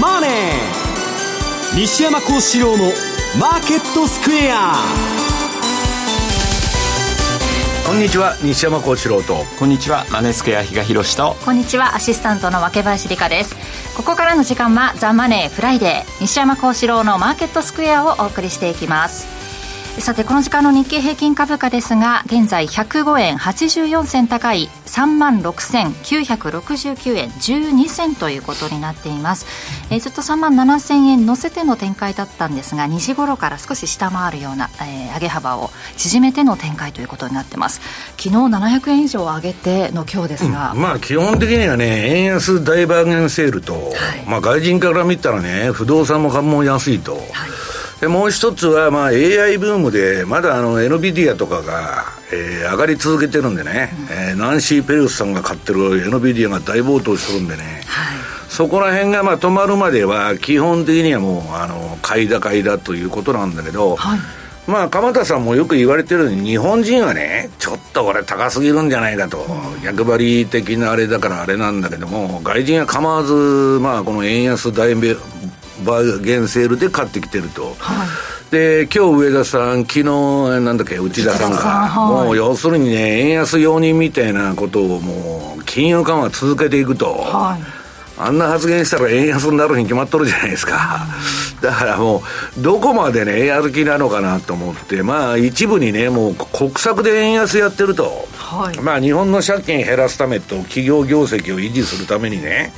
マネー」西山孝四郎の「マーケットスクエア」こんにちは西山孝四郎と。こんにちはマネースクエア比嘉宏と。こんにちはアシスタントの若林理香です。ここからの時間は「ザ・マネーフライデー西山孝四郎のマーケットスクエアをお送りしていきますさてこの時間の日経平均株価ですが現在105円84銭高い3万6969円12銭ということになっています、えー、ずっと3万7000円乗せての展開だったんですが2時頃から少し下回るような、えー、上げ幅を縮めての展開ということになってます。昨日700円以上上げての今日ですが、うん、まあ基本的にはね円安大バーゲンセールと、はい、まあ外人から見たらね不動産も株も安いと、はいでもう一つは、まあ、AI ブームで、まだあの NVIDIA とかが、えー、上がり続けてるんでね、うん、えー、ナンシー・ペルスさんが買ってる NVIDIA が大暴騰するんでね、はい、そこら辺がまあ止まるまでは、基本的にはもう、あの買いだ買いだということなんだけど、はい。まあ、鎌田さんもよく言われてるように、日本人はね、ちょっとこれ高すぎるんじゃないかと、逆張り的なあれだからあれなんだけども、外人は構わず、まあ、この円安大バーゲンセールで買ってきてると。はい。で今日上田さん、昨日なんだっけ、内田さんが、はい、もう要するにね、円安容認みたいなことを、もう金融緩和続けていくと、はい、あんな発言したら円安になるに決まっとるじゃないですか、だからもう、どこまでね、やる気なのかなと思って、まあ、一部にね、もう国策で円安やってると、はい、まあ、日本の借金減らすためと、企業業績を維持するためにね、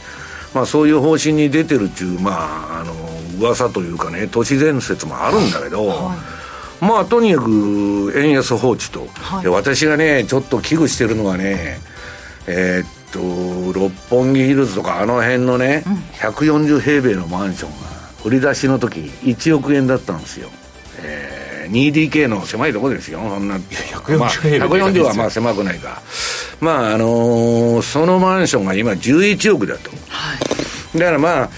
まあ、そういう方針に出てるっていう、まあ、あの噂というかね都市伝説もあるんだけど、はい、まあとにかく円安放置と、はい、私がねちょっと危惧してるのはねえー、っと六本木ヒルズとかあの辺のね、うん、140平米のマンションが売り出しの時1億円だったんですよ、えー、2DK の狭いとこですよ。そんな。140, まあ、140はまあ狭くないか。まああのー、そのマンションが今11億だと、はい、だからまあ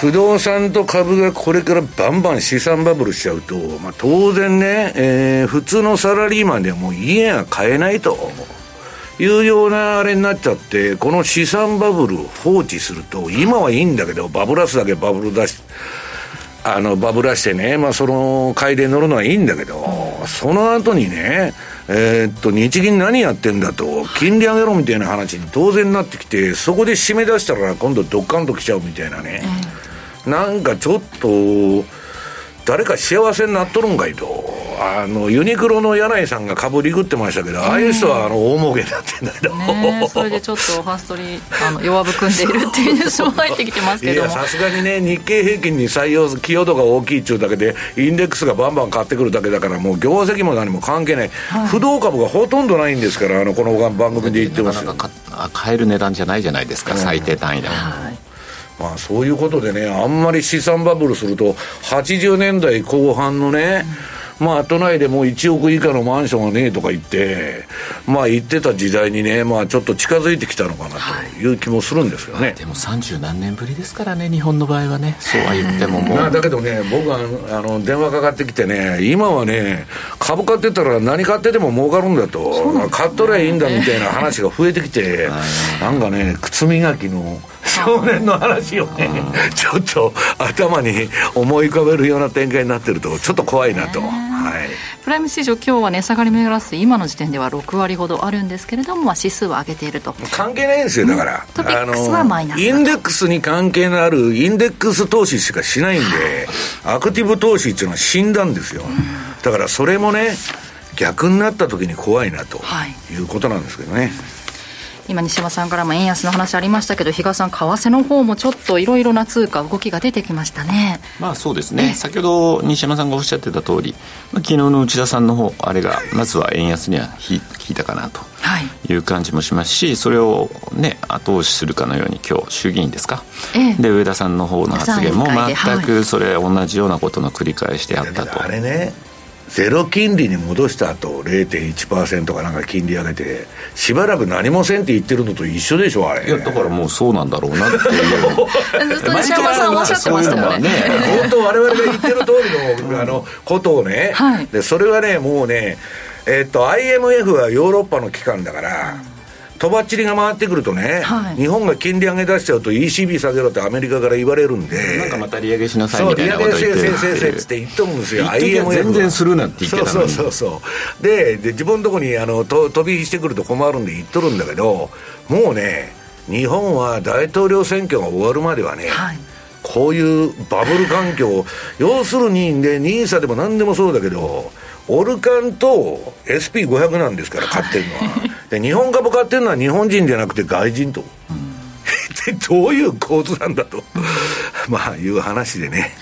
不動産と株がこれからバンバン資産バブルしちゃうと、まあ、当然ね、えー、普通のサラリーマンではもう家が買えないというようなあれになっちゃって、この資産バブルを放置すると、今はいいんだけど、バブラスだけバブル出し、あの、バブらしてね、まあ、その買いで乗るのはいいんだけど、その後にね、えー、っと、日銀何やってんだと、金利上げろみたいな話に当然なってきて、そこで締め出したら今度ドッカンと来ちゃうみたいなね。なんかちょっと、誰か幸せになっとるんかいと。あの、ユニクロの柳井さんが株りぐってましたけど、ああいう人はあの大儲けになってんだけど。ね、それでちょっとファーストリあの弱含んでいるっていうニュースも入ってきてますけど。いや、さすがにね、日経平均に採用、寄与度が大きいっちゅうだけで、インデックスがバンバン買ってくるだけだから、もう業績も何も関係ない。はい、不動株がほとんどないんですから、あの、この番組で言ってますなかなか買える値段じゃないじゃないですか、最低単位でも。はい。まあそういうことでね、あんまり資産バブルすると、80年代後半のね、うん、まあ都内でもう1億以下のマンションがねえとか言って、まあ言ってた時代にね、まあちょっと近づいてきたのかなとい。う気もするんですけどね。はい、でも30何年ぶりですからね、日本の場合はね、そうは言ってももう。だけどね、僕はあの電話かかってきてね、今はね、株買ってたら何買ってでも儲かるんだと、買っとりゃいいんだみたいな話が増えてきて、なんかね、靴磨きの、少年の話をね、ちょっと頭に思い浮かべるような展開になってると、ちょっと怖いなと。はい、プライム市場、今日は値下がり銘柄数、今の時点では6割ほどあるんですけれども、まあ、指数は上げていると。関係ないんですよ、だから、トピックスはマイナスインデックスに関係のあるインデックス投資しかしないんで、アクティブ投資っていうのは死んだんですよ、だからそれもね、逆になった時に怖いなとい。うことなんですけどね。はい今西山さんからも円安の話ありましたけど比嘉さん為替の方もちょっといろいろな通貨動きが出てきましたね。まあそうですね、ね、先ほど西山さんがおっしゃってた通り、まあ、昨日の内田さんの方あれがまずは円安には効いたかなとい。う感じもしますしそれをね後押しするかのように今日衆議院ですか、ええ、で上田さんの方の発言も全くそれ同じようなことの繰り返しであったと。あれねゼロ金利に戻した後0.1%かなんか金利上げてしばらく何もせんって言ってるのと一緒でしょあれ。いやだからもうそうなんだろうなっていう。ずっと西山さんおっしゃってましたよね。本当我々が言ってる通りのあのことをね、はい、でそれはねもうねえっ、ー、と IMF はヨーロッパの機関だから、とばっちりが回ってくるとね、はい、日本が金利上げ出しちゃうと ECB 下げろってアメリカから言われるんでなんかまた利上げしなさいみたいなこと言ってそう利上げせいせいせいって言っとるんですよ IMF 全然するなって言ってたそうそうそうでで自分のとこにあのと飛び火してくると困るんで言っとるんだけどもうね日本は大統領選挙が終わるまではね、はい。こういうバブル環境、要するに、ね、ニーサでも何でもそうだけど、オルカンと SP500 なんですから、買ってるのは。で日本株買ってるのは日本人じゃなくて外人と。うん、どういう構図なんだと、まあいう話でね。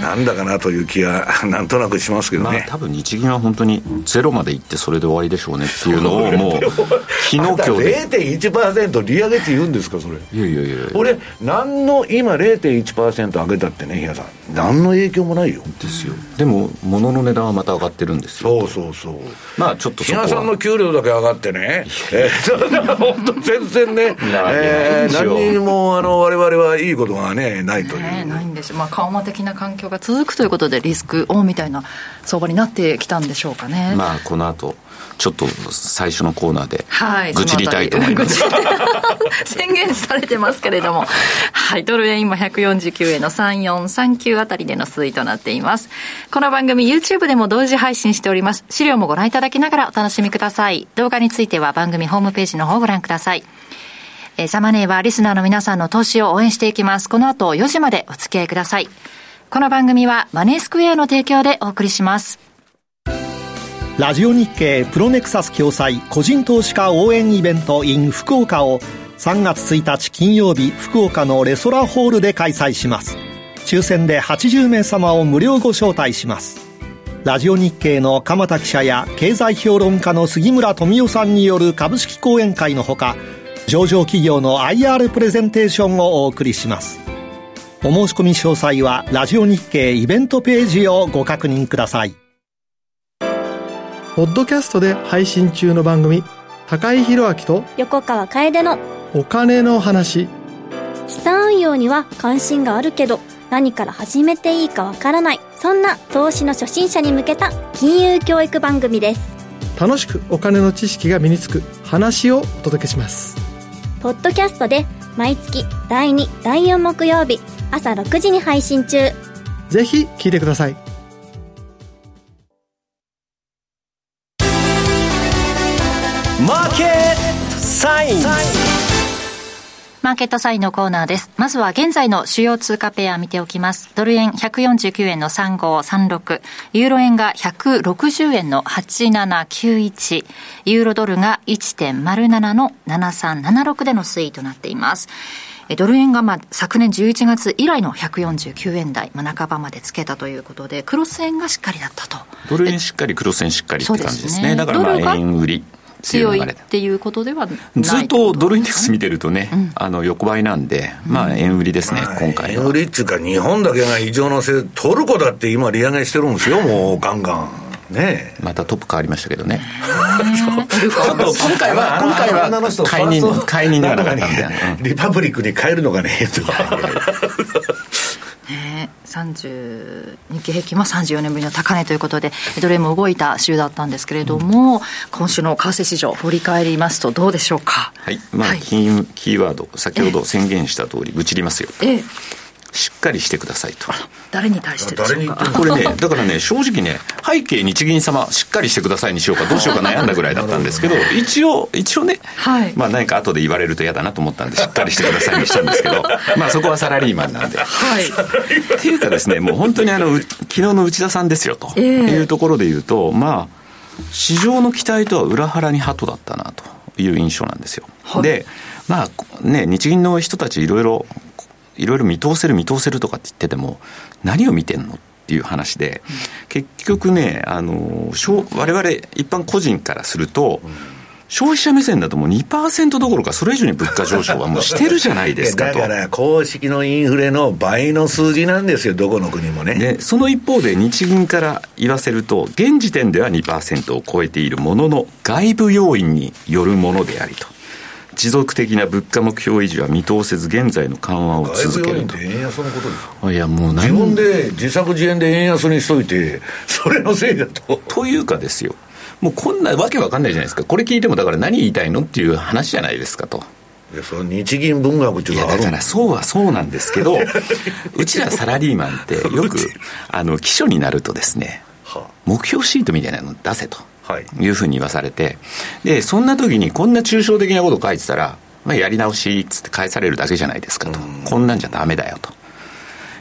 なんだかなという気が なんとなくしますけどね、まあ、多分日銀は本当にゼロまでいってそれで終わりでしょうねっていうのをもう昨日今日で0.1%利上げって言うんですかそれ。いやいやいや俺何の今0.1%上げたってね日嘉さん。何の影響もないよ。ですよ。でも物の値段はまた上がってるんですよ。そうそうそう。まあちょっと日嘉さんの給料だけ上がってね。えー、本当全然ね、えー、何にもあの我々はいいことがねないという、ね、ないんです。まあ緩和的な環境が続くということでリスクオンみたいな相場になってきたんでしょうかね。まあこの後ちょっと最初のコーナーで愚痴りたいと思います、はい、宣言されてますけれども、はい、ドル円今149円の3439あたりでの推移となっています。この番組 YouTube でも同時配信しております。資料もご覧いただきながらお楽しみください。動画については番組ホームページの方をご覧ください。えー、サマネーはリスナーの皆さんの投資を応援していきます。この後4時までお付き合いください。この番組はマネースクエアの提供でお送りします。ラジオ日経プロネクサス共催個人投資家応援イベント in 福岡を3月1日金曜日福岡のレソラホールで開催します。抽選で80名様を無料ご招待します。ラジオ日経の鎌田記者や経済評論家の杉村富夫さんによる株式講演会のほか、上場企業の IR プレゼンテーションをお送りします。お申し込み詳細はラジオ日経イベントページをご確認ください。ポッドキャストで配信中の番組高井宏明と横川楓のお金の話。資産運用には関心があるけど何から始めていいかわからないそんな投資の初心者に向けた金融教育番組です。楽しくお金の知識が身につく話をお届けします。ポッドキャストで毎月第2第4木曜日朝6時に配信中ぜひ聞いてくださいマーケットサインマーケットサインのコーナーです。まずは現在の主要通貨ペア見ておきます。ドル円149円の3536、ユーロ円が160円の8791、ユーロドルが1.07の7376での推移となっています。ドル円がまあ昨年11月以来の149円台、まあ、半ばまでつけたということで、クロス円がしっかりだったと。ドル円しっかり、クロス円しっかりって感じですね。すねだからまあ円売り。強いっていうことではないずっとドルインデックス見てるとね、うん、あの横ばいなんで、まあ、円売りですね、まあ、今回円売りっていうか、日本だけが異常なせい、トルコだって今、利上げしてるんですよ、もうガンガン。ねまたトップ変わりましたけどね。ちょっと今回は、今回は解任、解任ではなかったんで。リパブリックに変えるのがね、とか。ね、30日経平均は34年ぶりの高値ということで、どれも動いた週だったんですけれども、うん、今週の為替市場、振り返りますと、どうでしょうか？はい、まあ、はい、キーワード、先ほど宣言した通り、ぶちりますよ。ええしっかりしてくださいと。誰に対してでしょうかこれね、だからね、正直ね、背景日銀様、しっかりしてくださいにしようか、どうしようか悩んだぐらいだったんですけど、一応、一応ね、はい、まあ何か後で言われると嫌だなと思ったんで、しっかりしてくださいにしたんですけど、まあそこはサラリーマンなんで。はい。っていうかですね、もう本当にあの、昨日の内田さんですよというところで言うと、まあ、市場の期待とは裏腹に鳩だったなという印象なんですよ。はい、で、まあね、日銀の人たちいろいろいろいろ見通せる見通せるとかって言ってても何を見てんのっていう話で、結局ねあの我々一般個人からすると、消費者目線だともう2%どころか、それ以上に物価上昇はもうしてるじゃないですかと。だから公式のインフレの倍の数字なんですよ、どこの国もね。で、その一方で日銀から言わせると、現時点では2%を超えているものの、外部要因によるものでありと。持続的な物価目標維持は見通せず、現在の緩和を続けると。円安のことですいや、もう自分で自作自演で円安にしといて、それのせいだと。というかですよ。もうこんなわけわかんないじゃないですか。これ聞いてもだから何言いたいのっていう話じゃないですかと。いや、その日銀文学っていうかだからそうはそうなんですけど、うちらサラリーマンってよく、あの、記書になるとですね、目標シートみたいなの出せと。いうふうに言わされて、で、そんな時にこんな抽象的なこと書いてたら、まあ、やり直しっつって返されるだけじゃないですかと。こんなんじゃダメだよと。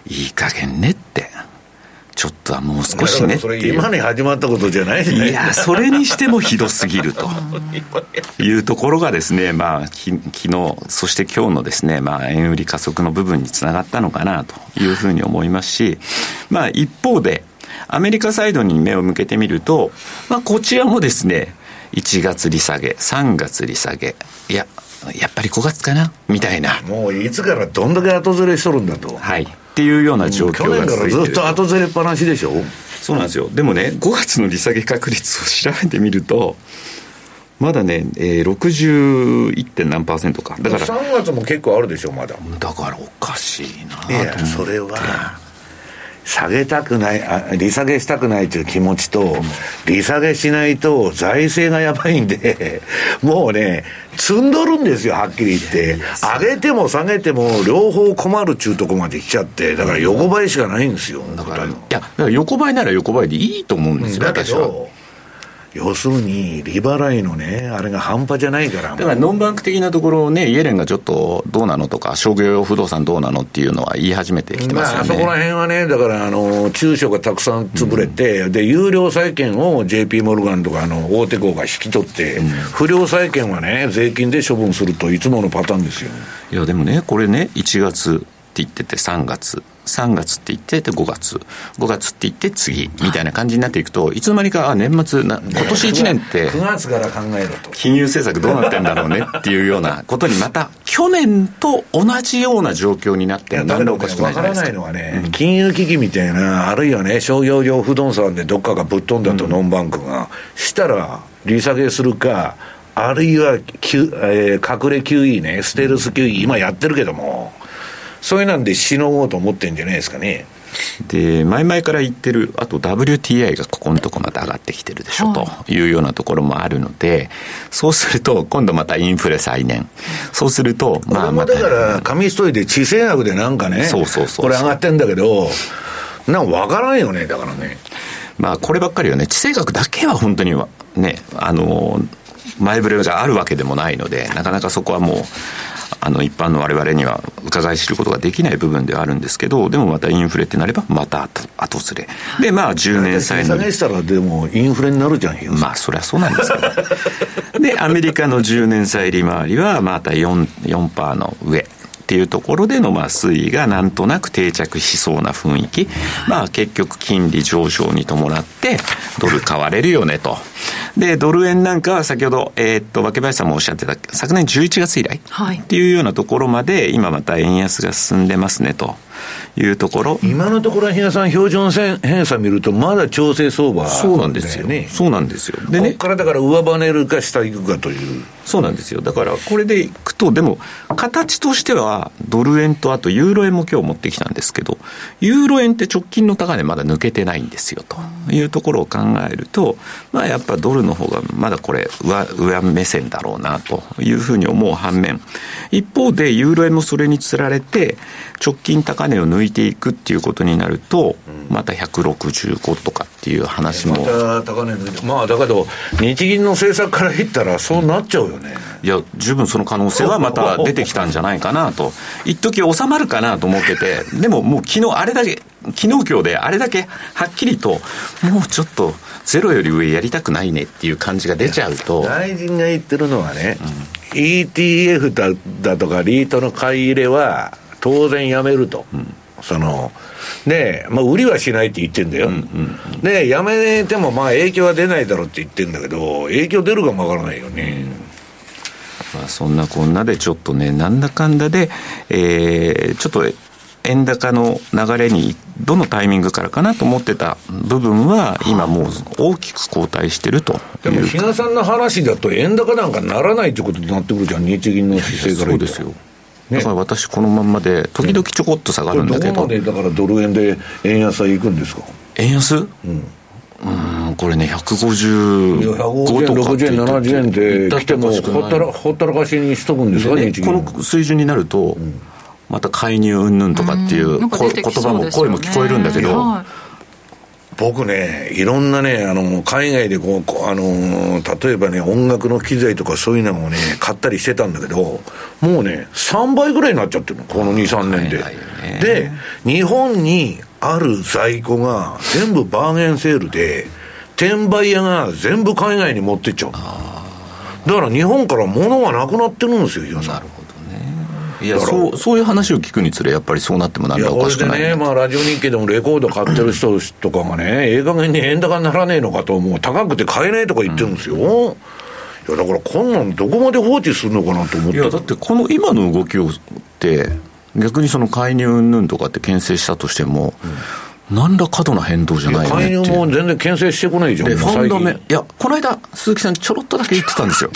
いい加減ねって。ちょっとはもう少しねそれ今に始まったことじゃないいや、それにしてもひどすぎると いうところがですね、まあ、き昨日、そして今日のですね、まあ、円売り加速の部分につながったのかなというふうに思いますし、まあ、一方で、アメリカサイドに目を向けてみると、まあ、こちらもですね、1月利下げ、3月利下げ、いや、やっぱり5月かなみたいな。もういつからどんだけ後ずれしとるんだと。はい。っていうような状況が続いてる、去年からずっと後ずれっぱなしでしょそうなんですよでもね5月の利下げ確率を調べてみるとまだね、えー、61. 点何パーセントかだから3月も結構あるでしょまだだからおかしいないやそれは下げたくない、あ利下げしたくないという気持ちと、利下げしないと財政がやばいんで、もうね、積んどるんですよ、はっきり言って。上げても下げても両方困るっちゅうとこまで来ちゃって、だから横ばいしかないんですよ。だから、いや、だから横ばいなら横ばいでいいと思うんですよ、だけど、要するに、利払いのね、あれが半端じゃないから。だからノンバンク的なところをね、イエレンがちょっとどうなのとか、商業用不動産どうなのっていうのは言い始めてきてますよね。まあ、そこら辺はね、だから、あの、中小がたくさん潰れて、うん、で、有料債券を JP モルガンとか、あの、大手行が引き取って、うん、不良債券はね、税金で処分するといつものパターンですよ。いや、でもね、これね、1月って言ってて3月。3月って言ってて5月、5月って言って次みたいな感じになっていくと、いつの間にか、あ、年末な、今年1年って、9月から考えろと。金融政策どうなってんだろうねっていうようなことに、また、去年と同じような状況になってなんでおかしくないじゃないですか。わからないのはね、金融危機みたいな、あるいはね、商業用不動産でどっかがぶっ飛んだと、ノンバンクが、したら、利下げするか、あるいは、えー、隠れ QE ね、ステルス QE、今やってるけども、そういうなんでしのごうと思ってんじゃないですかね。で前々から言ってる、あと WTI がここのとこまた上がってきてるでしょ、というようなところもあるので、そうすると、今度またインフレ再燃、そうすると、まあまた。だから、紙一重で地政学でなんかね、そうそうそうこれ上がってんだけど、なんか分からんよね、だからね。まあ、こればっかりはね、地政学だけは本当にはね、あの、前触れがあるわけでもないので、なかなかそこはもう、あの一般の我々には伺い知ることができない部分ではあるんですけど、でもまたインフレってなれば、また後ずれ。で、まあ10年債の。下げしたらでもインフレになるじゃん、まあそりゃそうなんですけど。で、アメリカの10年債利回りはまた 4%, 4の上。っていうところでのまあ推移がなんとなく定着しそうな雰囲気、まあ、結局金利上昇に伴ってドル買われるよねと。で、ドル円なんかは先ほど、えー、っと、若林さんもおっしゃってた、昨年11月以来っていうようなところまで、今また円安が進んでますねと。いうところ。今のところ、日野さん、標準偏差見ると、まだ調整相場、そうなんですよ。ね、そうなんですよ、でね、ここからだから上跳ねるか、下行くかという。そうなんですよ、だからこれでいくと、でも、形としては、ドル円とあとユーロ円も今日持ってきたんですけど、ユーロ円って直近の高値まだ抜けてないんですよというところを考えると、まあ、やっぱドルの方がまだこれ上、上目線だろうなというふうに思う反面、一方でユーロ円もそれにつられて、直近高値を抜いていくっていうことになると、また165とかっていう話も。また高値抜いて、まあだけど、日銀の政策から言ったら、そうなっちゃうよね。いや、十分その可能性はまた出てきたんじゃないかなと、一時収まるかなと思ってて、でももう昨日あれだけ、昨日今日であれだけはっきりと、もうちょっとゼロより上やりたくないねっていう感じが出ちゃうと。大臣が言ってるのはね、うん、ETF だだとかリートの買い入れは、当然やめると。うんその、で、まあ、売りはしないって言ってんだよ。うんうんうん、で、やめてもまあ影響は出ないだろうって言ってんだけど、影響出るかもわからないよね。まあ、そんなこんなでちょっとね、なんだかんだで、えー、ちょっと円高の流れにどのタイミングからかなと思ってた部分は、今もう大きく後退してるとでも、比嘉さんの話だと、円高なんかならないってことになってくるじゃん、日銀の姿勢からそうですよ。だから私、このまんまで、時々ちょこっと下がるんだけど、どこまでだからドル円で円安はいくんですか？円安？うん。うんこれね、155とか150円、70円で来てもほったら、ほったらかしにしとくんですか？ね、この水準になると、また介入云々とかっていう、言葉も声も聞こえるんだけど、僕ね、いろんなね、あの、海外でこう、あの、例えばね、音楽の機材とかそういうのをね、買ったりしてたんだけど、もうね、3倍ぐらいになっちゃってるの、この2、3年で。で、日本にある在庫が全部バーゲンセールで、転売屋が全部海外に持ってっちゃう。だから日本から物がなくなってるんですよ、なるほど。いやそうそういう話を聞くにつれ、やっぱりそうなってもなんかおかしくない。いや、これでね、まあ、ラジオ日経でもレコード買ってる人とかがね、ええ加減に円高にならねえのかと、もう。高くて買えないとか言ってるんですよ。うん、いや、だからこんなんどこまで放置するのかなと思って。いや、だってこの今の動きをって、逆にその介入云々とかって牽制したとしても、うん何ら過度な変動じゃないよね介入も全然牽制してこないじゃん。で、ファンダメ、いや、この間、鈴木さんちょろっとだけ言ってたんですよ。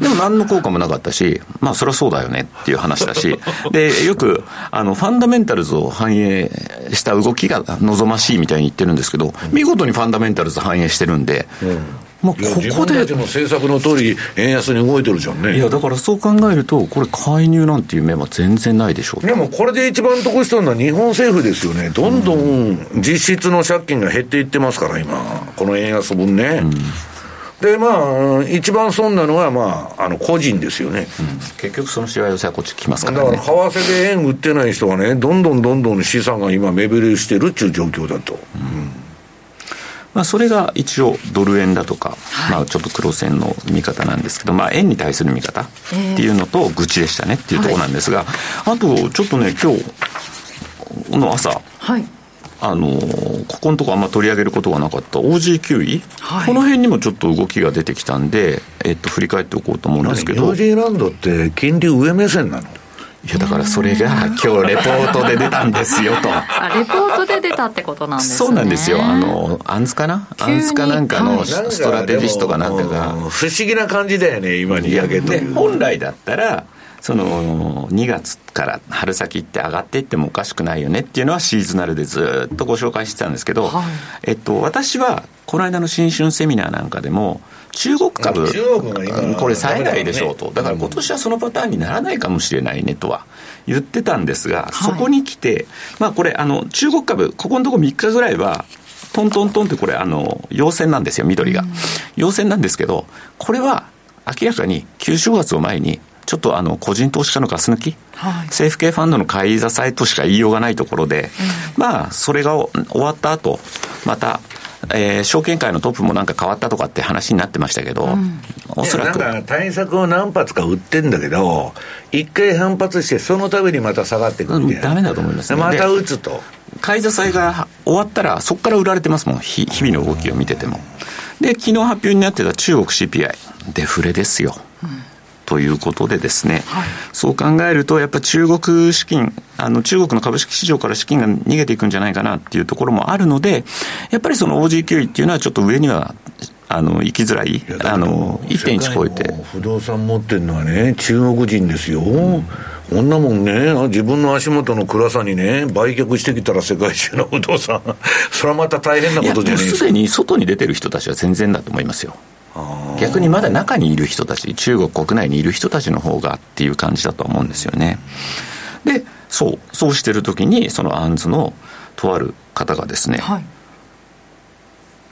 でも何の効果もなかったし、まあ、そりゃそうだよねっていう話だし、で、よく、あの、ファンダメンタルズを反映した動きが望ましいみたいに言ってるんですけど、見事にファンダメンタルズ反映してるんで、うんまあ、ここで。自分の政策の通り、円安に動いてるじゃんね。いや、だからそう考えると、これ、介入なんていう面は全然ないでしょうでも、これで一番得したのは日本政府ですよね。どんどん実質の借金が減っていってますから、今。この円安分ね。うんで、まあ、一番損なのは、まあ、あの、個人ですよね。うん、結局、そのしわ寄せはこっち来ますから、ね、だから、為替で円売ってない人がね、どんどんどんどん資産が今、目減りしてるっていう状況だと。うんまあ、それが一応ドル円だとか、はい、まあ、ちょっと黒線の見方なんですけど、まあ、円に対する見方っていうのと愚痴でしたねっていうところなんですが、はい、あとちょっとね今日の朝、はい、あのここのところあんま取り上げることがなかった OG9 位、はい、この辺にもちょっと動きが出てきたんで、えっと、振り返っておこうと思うんですけど。ニュージーランドって金利上目線なのいやだからそれが今日レポートで出たんですよと。あレポートで出たってことなんですね。そうなんですよ。あのアンツかな？アンツかなんかのストラテジストかなんかが。不思議な感じだよね今に上げて。本来だったらその2月から春先って上がっていってもおかしくないよねっていうのはシーズナルでずっとご紹介してたんですけど、はい、えっと、私はこの間の新春セミナーなんかでも中国株、これ冴えないでしょうと、だから今年はそのパターンにならないかもしれないねとは言ってたんですが、そこに来て、まあこれ、あの中国株、ここのところ3日ぐらいは、トントントンってこれ、あの陽線なんですよ、緑が。陽線なんですけど、これは明らかに旧正月を前に、ちょっとあの個人投資家のガス抜き、はい、政府系ファンドの買い支えとしか言いようがないところで、うん、まあ、それが終わった後またえー、証券会のトップもなんか変わったとかって話になってましたけど、うん、おそらく。なんか対策を何発か売ってんだけど、一回反発して、その度にまた下がってくるみたいな。ダメだと思います、ね、また打つと。買い支えが終わったら、そこから売られてますもん、日々の動きを見てても。で、昨日発表になってた中国 CPI、デフレですよ。うんということでですね、はい、そう考えると、やっぱり中国資金、あの中国の株式市場から資金が逃げていくんじゃないかなっていうところもあるので、やっぱりその OG 給位っていうのはちょっと上にはあの行きづらい、いあの1.1超えて。不動産持ってるのはね、中国人ですよ。うんこんなもんね、自分の足元の暗さにね、売却してきたら世界中の不動産、それはまた大変なことじゃないですか。すでに外に出てる人たちは全然だと思いますよ。逆にまだ中にいる人たち、中国国内にいる人たちの方がっていう感じだと思うんですよね。で、そう、そうしてる時に、そのアンズのとある方がですね、はい、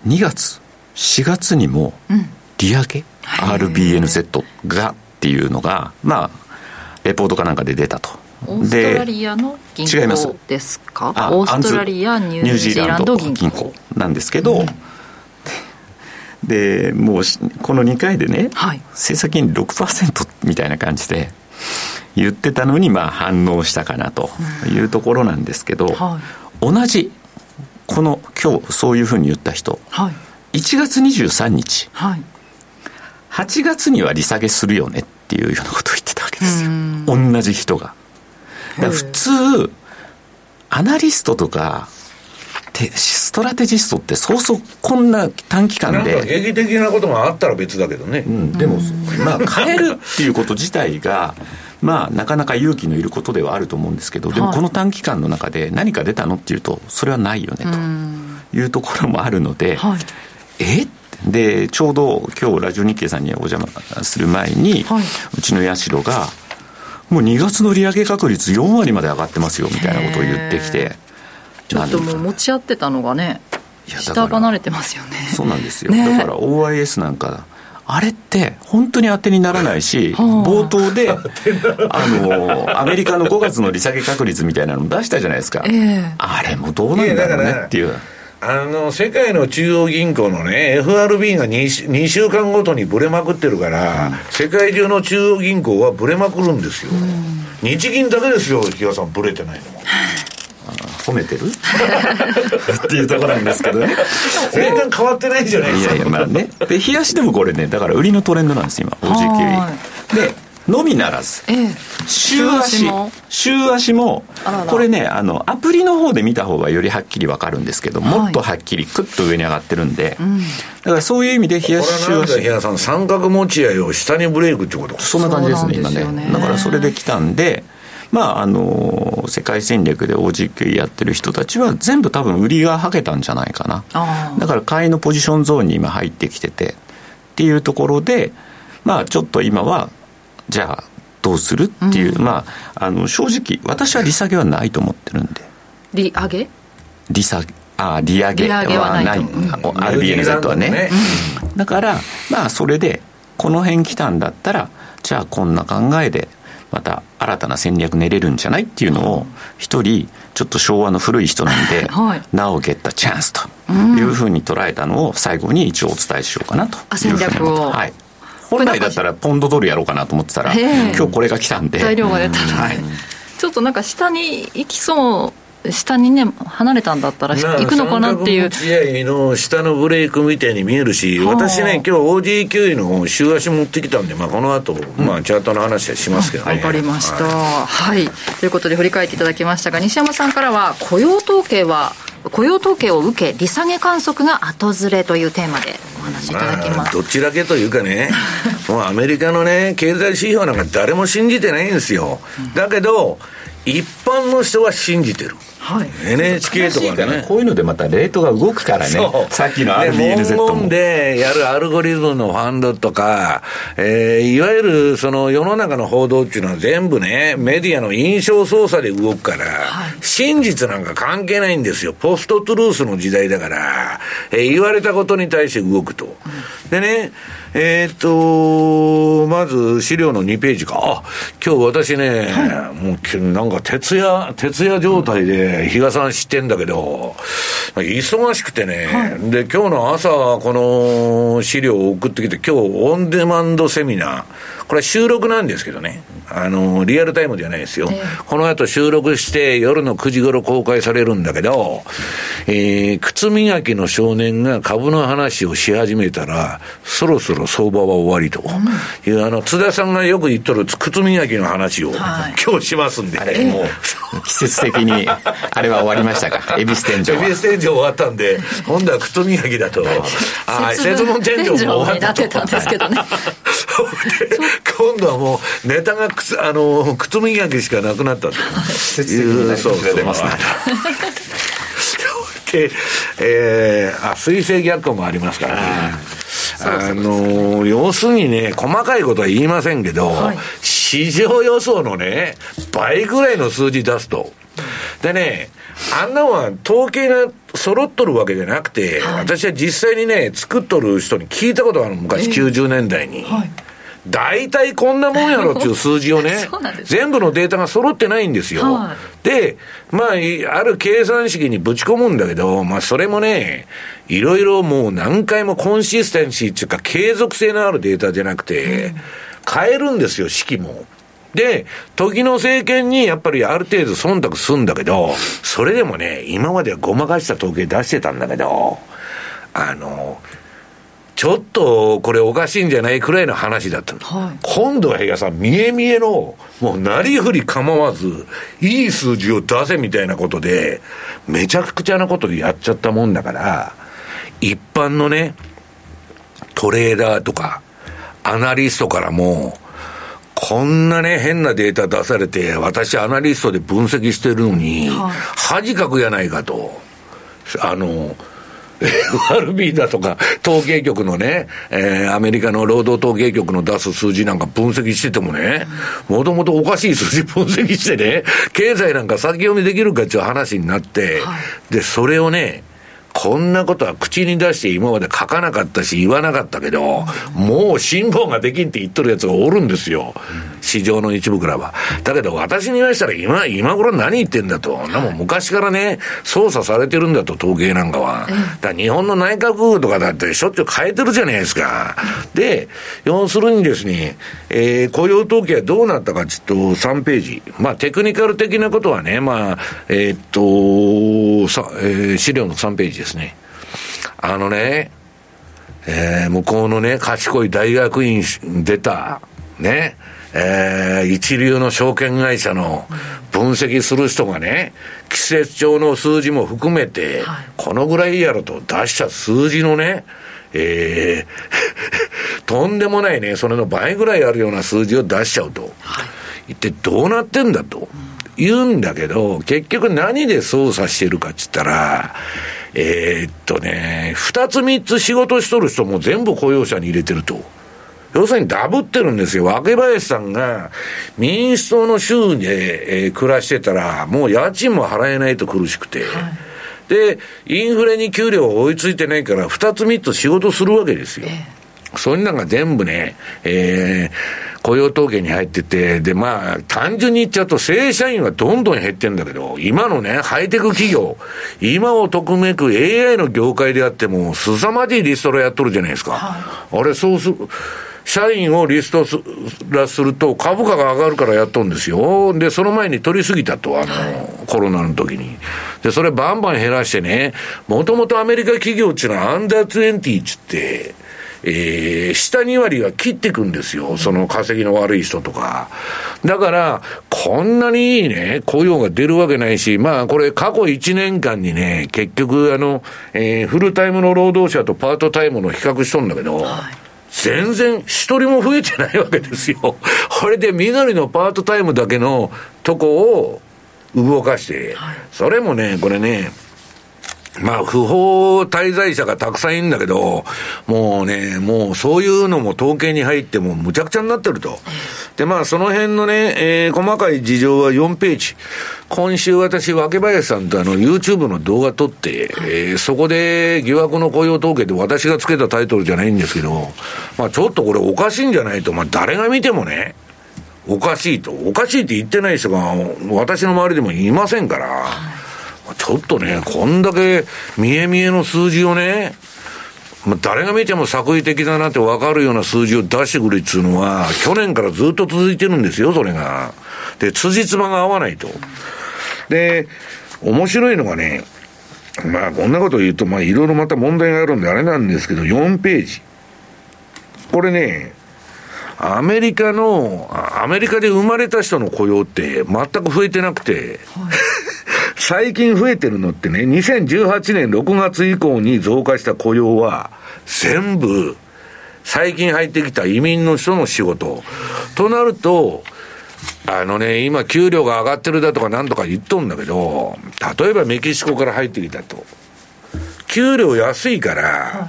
2月、4月にも利上げ、うん、RBNZ がっていうのが、まあ、レポートかなんかで出たと。オーストラリアの銀行ですか？オーストラリアニュージーランド銀行なんですけど、うんでもうこの2回でね、はい、政策金利6%みたいな感じで言ってたのにまあ反応したかなというところなんですけど、はい、同じこの今日そういうふうに言った人、はい、1月23日、はい、8月には利下げするよねっていうようなことを言ってたわけですよ。同じ人が。普通アナリストとかストラテジストってそうそうこんな短期間で。劇的なことがあったら別だけどね、うん、でも、まあ変えるっていうこと自体がまあなかなか勇気のいることではあると思うんですけどでもこの短期間の中で何か出たのっていうとそれはないよねというところもあるので、はい、え？でちょうど今日ラジオ日経さんにお邪魔する前に、はい、うちの社がもう2月の利上げ確率4割まで上がってますよみたいなことを言ってきてちょっともう持ち合ってたのがね下離れてますよね。そうなんですよ、ね、だから OIS なんかあれって本当に当てにならないし、冒頭で、あの、アメリカの5月の利下げ確率みたいなの出したじゃないですか。えー、あれもどうなんだろうねっていう。あの世界の中央銀行のね、FRB が 2, 2週間ごとにぶれまくってるから、うん、世界中の中央銀行はぶれまくるんですよ、うん、日銀だけですよ、比嘉さん、ぶれてないの。も。褒めてる？っていうところなんですけどね。全然変わってないじゃないですか。いやいやまあね。で冷やしでもこれねだから売りのトレンドなんです今。OG9 でのみならず、ええ、週足。週足も。これねあのアプリの方で見た方がよりはっきり分かるんですけど、もっとはっきりクッと上に上がってるんで、うん、だからそういう意味で冷やし週足。冷やさん三角持ち合いを下にブレイクってことそんな感じですね今ね。だからそれで来たんでまあ、あの世界戦略で OG9 やってる人たちは全部多分売りがはけたんじゃないかな。だから買いのポジションゾーンに今入ってきてて。っていうところでまあちょっと今はじゃあどうするっていう、うん、まああの正直私は利下げはないと思ってるんで。利上げ？利下げ。あ利上げはない、うん、RBNZ はね、うん、だからまあそれでこの辺来たんだったらじゃあこんな考えでまた新たな戦略練れるんじゃないっていうのを一人ちょっと昭和の古い人なんで、はい、なおゲッタチャンスというふうに捉えたのを最後に一応お伝えしようかなと戦略を。はい。本来だったらポンドドルやろうかなと思ってたら今日これが来たんで。材料が出たはい、ちょっとなんか下に行きそう下にね離れたんだったら行くのかなっていう。試合の下のブレイクみたいに見えるし、私ね今日 OG9 位の週足持ってきたんで、まあ、この後、まあチャートの話はしますけどね。わ、かりました、はい、ということで振り返っていただきましたが西山さんからは雇用統計は雇用統計を受け利下げ観測が後ずれというテーマでお話しいただきます、まあ、どちらけというかね もうアメリカのね経済指標なんか誰も信じてないんですよ、だけど一般の人は信じてる。はい、NHK とかね。こういうのでまたレートが動くからね。さっきの RBLZ も。文言でやるアルゴリズムのファンドとか、えー、いわゆるその世の中の報道っていうのは全部ねメディアの印象操作で動くから、はい、真実なんか関係ないんですよ。ポストトゥルースの時代だから、えー、言われたことに対して動くと、うん、でねえっ、と、まず資料の2ページか。あ、今日私ね、はい、もうなんか徹夜、徹夜状態で比嘉さん知ってんだけど、忙しくてね、はい、で、今日の朝この資料を送ってきて、今日オンデマンドセミナー、これは収録なんですけどね。あの、リアルタイムではないですよ。えー、この後収録して夜の9時頃公開されるんだけど、えー、靴磨きの少年が株の話をし始めたら、そろそろ相場は終わりと。いう、うん、あの、津田さんがよく言っとる靴磨きの話を、はい、今日しますんで。あれ、もう、季節的に、あれは終わりましたか、恵比寿天井恵比寿天井終わったんで、今度は靴磨きだと。あ、節分天井も終わったと。たんですけどね。今度はもうネタが靴あの靴磨きしかなくなったという。そうそう出ますね。で、えー、あ水星逆行もありますからねあの要するにね細かいことは言いませんけど、はい、市場予想のね倍ぐらいの数字出すと。でねあんなのは統計が揃っとるわけじゃなくて、はい、私は実際にね、作っとる人に聞いたことがある昔、えー、90年代に。はい大体こんなもんやろっていう数字をね、全部のデータが揃ってないんですよ。はい、で、まあ、ある計算式にぶち込むんだけど、まあ、それもね、いろいろもう何回もコンシステンシーっていうか、継続性のあるデータじゃなくて、変えるんですよ、式も。で、時の政権にやっぱりある程度忖度するんだけど、それでもね、今まではごまかした統計出してたんだけど、あの、ちょっとこれおかしいんじゃないくらいの話だったの。はい、今度は平さん、見え見えの、もうなりふり構わず、いい数字を出せみたいなことで、めちゃくちゃなことでやっちゃったもんだから、一般のね、トレーダーとか、アナリストからも、こんなね、変なデータ出されて、私アナリストで分析してるのに、はい、恥かくやないかと。あの、FRB だとか、統計局のね、えー、アメリカの労働統計局の出す数字なんか分析しててもね、もともとおかしい数字分析してね、経済なんか先読みできるかっていう話になって、はい、で、それをね、こんなことは口に出して今まで書かなかったし言わなかったけど、もう辛抱ができんって言っとるやつがおるんですよ。市場の一部からは。だけど私に言わしたら今、今頃何言ってんだと。なも昔からね、操作されてるんだと、統計なんかは。だから日本の内閣府とかだってしょっちゅう変えてるじゃないですか。で、要するにですね、えー、雇用統計はどうなったかちょっと3ページ。まあテクニカル的なことはね、まあ、えー、っと、さ、えー、資料の3ページです。ですね。あのね、えー、向こうのね、賢い大学院出た、ね、えー、一流の証券会社の分析する人がね、季節帳の数字も含めて、このぐらいやろと出した数字のね、えー、とんでもないね、それの倍ぐらいあるような数字を出しちゃうと。一体どうなってんだと。言うんだけど、結局何で操作してるかっつったら、えー、っとね、二つ三つ仕事しとる人も全部雇用者に入れてると。要するにダブってるんですよ。若林さんが民主党の州で、えー、暮らしてたら、もう家賃も払えないと苦しくて。はい、で、インフレに給料追いついてないから、二つ三つ仕事するわけですよ。えー、そういうのが全部ね、えー、雇用統計に入ってて、で、まあ、単純に言っちゃうと、正社員はどんどん減ってんだけど、今のね、ハイテク企業、今をとくめく AI の業界であっても、凄まじいリストラやっとるじゃないですか。はい、あれ、そうす、社員をリストラすると株価が上がるからやっとんですよ。で、その前に取りすぎたと、あの、コロナの時に。で、それバンバン減らしてね、もともとアメリカ企業っていうのはアンダー20っつって、えー、下2割は切っていくんですよ。その稼ぎの悪い人とか。だから、こんなにいいね、雇用が出るわけないし、まあこれ過去1年間にね、結局あの、えー、フルタイムの労働者とパートタイムの比較しとんだけど、はい全然一人も増えてないわけですよ。これで緑のパートタイムだけのとこを動かして、それもね、これね、まあ、不法滞在者がたくさんいるんだけど、もうね、もうそういうのも統計に入ってもむちゃくちゃになってると。で、まあ、その辺のね、えー、細かい事情は4ページ。今週私、若林さんとあの、YouTube の動画撮って、えー、そこで疑惑の雇用統計で私がつけたタイトルじゃないんですけど、まあ、ちょっとこれおかしいんじゃないと、まあ、誰が見てもね、おかしいと。おかしいって言ってない人が、私の周りでもいませんから。ちょっとね、こんだけ見え見えの数字をね、誰が見ても作為的だなって分かるような数字を出してくるっていうのは、去年からずっと続いてるんですよ、それが。で、辻褄が合わないと。で、面白いのがね、まあ、こんなこと言うと、まあ、いろいろまた問題があるんであれなんですけど、4ページ。これね、アメリカの、アメリカで生まれた人の雇用って全く増えてなくて、はい最近増えてるのってね、2018年6月以降に増加した雇用は、全部、最近入ってきた移民の人の仕事。となると、あのね、今給料が上がってるだとかなんとか言っとんだけど、例えばメキシコから入ってきたと。給料安いから、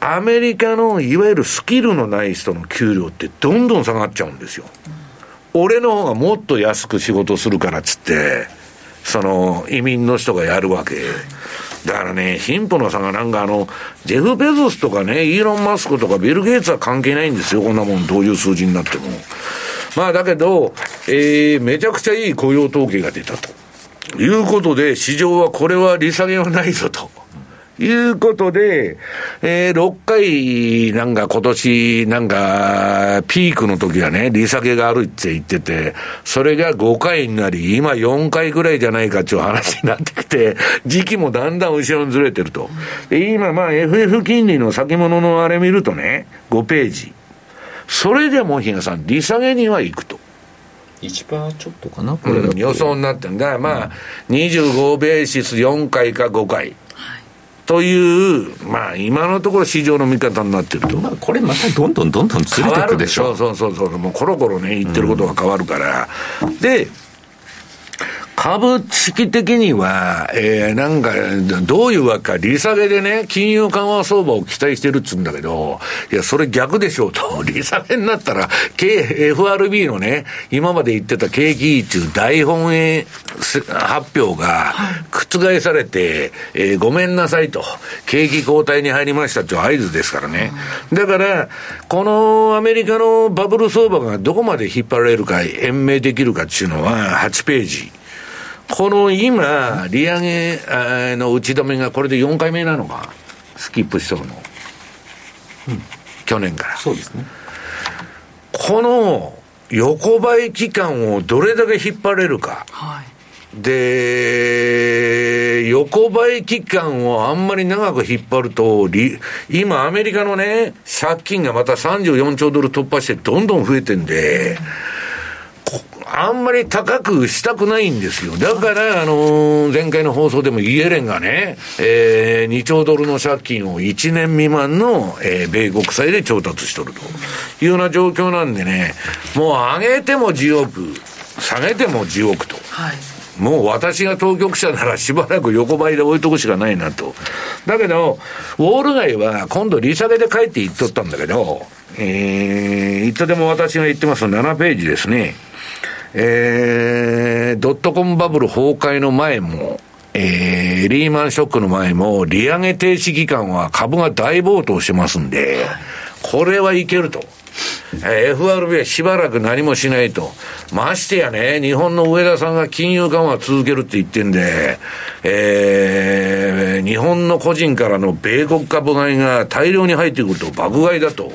アメリカのいわゆるスキルのない人の給料ってどんどん下がっちゃうんですよ。俺の方がもっと安く仕事するからっつって、その移民の人がやるわけ。だからね、貧富の差がなんかあの、ジェフ・ベゾスとかね、イーロン・マスクとかビル・ゲイツは関係ないんですよ、こんなもん、どういう数字になっても。まあだけど、えー、めちゃくちゃいい雇用統計が出たと。いうことで、市場はこれは利下げはないぞと。いうことで、えー、6回なんか今年なんかピークの時はね、利下げがあるって言ってて、それが5回になり、今4回ぐらいじゃないかっていう話になってきて、時期もだんだん後ろにずれてると。で、今まあ FF 金利の先物のあれ見るとね、5ページ。それでも比嘉さん、利下げには行くと。1%ちょっとかな、これ、うん、予想になってんだ。まあ、25ベーシス4回か5回。という、まあ、今のところ市場の見方になってると。まあ、これまたどんどんどんどんずれていくでしょ。そうそうそうそう。もうコロコロね、言ってることが変わるから。うん、で、株式的には、えー、なんか、どういうわけか、利下げでね、金融緩和相場を期待してるっつうんだけど、いや、それ逆でしょうと。利下げになったら、FRB のね、今まで言ってた景気中大本営発表が覆されて、えー、ごめんなさいと。景気後退に入りましたっていう合図ですからね。だから、このアメリカのバブル相場がどこまで引っ張られるか、延命できるかっていうのは、8ページ。この今、利上げの打ち止めがこれで4回目なのか、スキップしとるの。うん、去年から。そうですね。この横ばい期間をどれだけ引っ張れるか。はい。で、横ばい期間をあんまり長く引っ張ると、今アメリカのね、借金がまた34兆ドル突破してどんどん増えてんで、うんあんまり高くしたくないんですよ。だから、あのー、前回の放送でもイエレンがね、えー、2兆ドルの借金を1年未満の、えー、米国債で調達しとるというような状況なんでね、もう上げても10億、下げても10億と。はいもう私が当局者ならしばらく横ばいで置いとくしかないなと。だけど、ウォール街は今度利下げで帰って行っとったんだけど、えー、いつでも私が言ってます7ページですね。えー、ドットコムバブル崩壊の前も、えー、リーマンショックの前も、利上げ停止期間は株が大暴騰してますんで、これはいけると。FRB はしばらく何もしないと。ましてやね、日本の上田さんが金融緩和続けるって言ってんで、えー、日本の個人からの米国株買いが大量に入ってくると爆買いだと。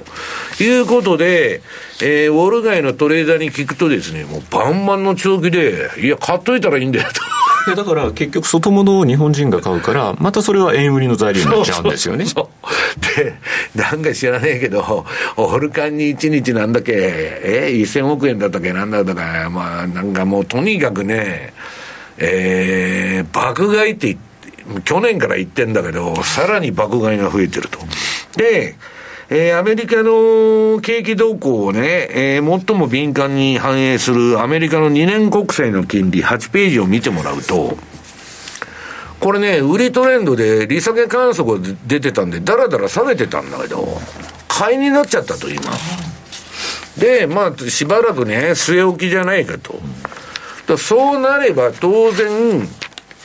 いうことで、えー、ウォール街のトレーダーに聞くとですね、もうバンバンの長期で、いや、買っといたらいいんだよと。だから結局外物を日本人が買うから、またそれは円売りの材料になっちゃうんですよね。で、なんか知らねえけど、オルカンに1日なんだっけ、え、1000億円だったっけ？なんだったか、まあなんかもうとにかくね、えー、爆買いって去年から言ってんだけど、さらに爆買いが増えてると。で、えー、アメリカの景気動向をね、えー、最も敏感に反映するアメリカの2年国債の金利8ページを見てもらうと、これね、売りトレンドで利下げ観測が出てたんで、だらだら下げてたんだけど、買いになっちゃったと、今。で、まあ、しばらくね、据え置きじゃないかと。だそうなれば、当然、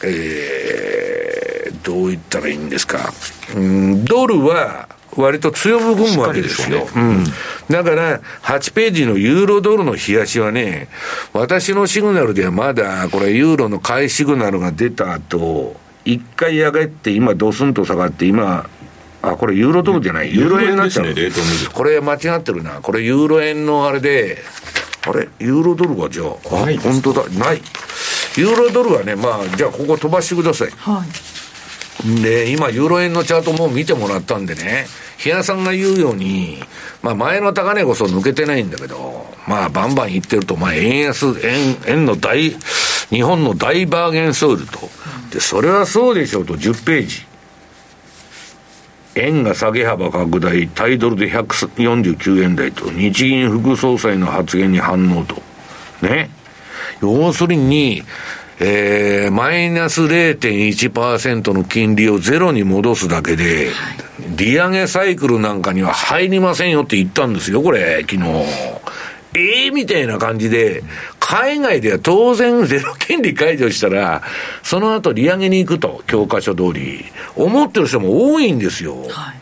えー、どう言ったらいいんですか。うん、ドルは、割と強含むわけですよ。うん。だから、8ページのユーロドルの冷やしはね、私のシグナルではまだ、これユーロの買いシグナルが出た後、一回上がって、今ドスンと下がって、今、あ、これユーロドルじゃない、ユーロ円になっちゃう。これ間違ってるな。これユーロ円のあれで、あれ？ユーロドルはじゃあ、あ、本当だ、ない。ユーロドルはね、まあ、じゃあここ飛ばしてください。はい。で、今、ユーロ円のチャートも見てもらったんでね、比嘉さんが言うように、まあ前の高値こそ抜けてないんだけど、まあバンバン言ってると、まあ円安、円、円の大、日本の大バーゲンソウルと。で、それはそうでしょうと、10ページ。円が下げ幅拡大、タイドルで149円台と、日銀副総裁の発言に反応と。ね。要するに、えー、マイナス0.1%の金利をゼロに戻すだけで、利上げサイクルなんかには入りませんよって言ったんですよ、これ、昨日。ええー、みたいな感じで、海外では当然ゼロ金利解除したら、その後利上げに行くと、教科書通り、思ってる人も多いんですよ。は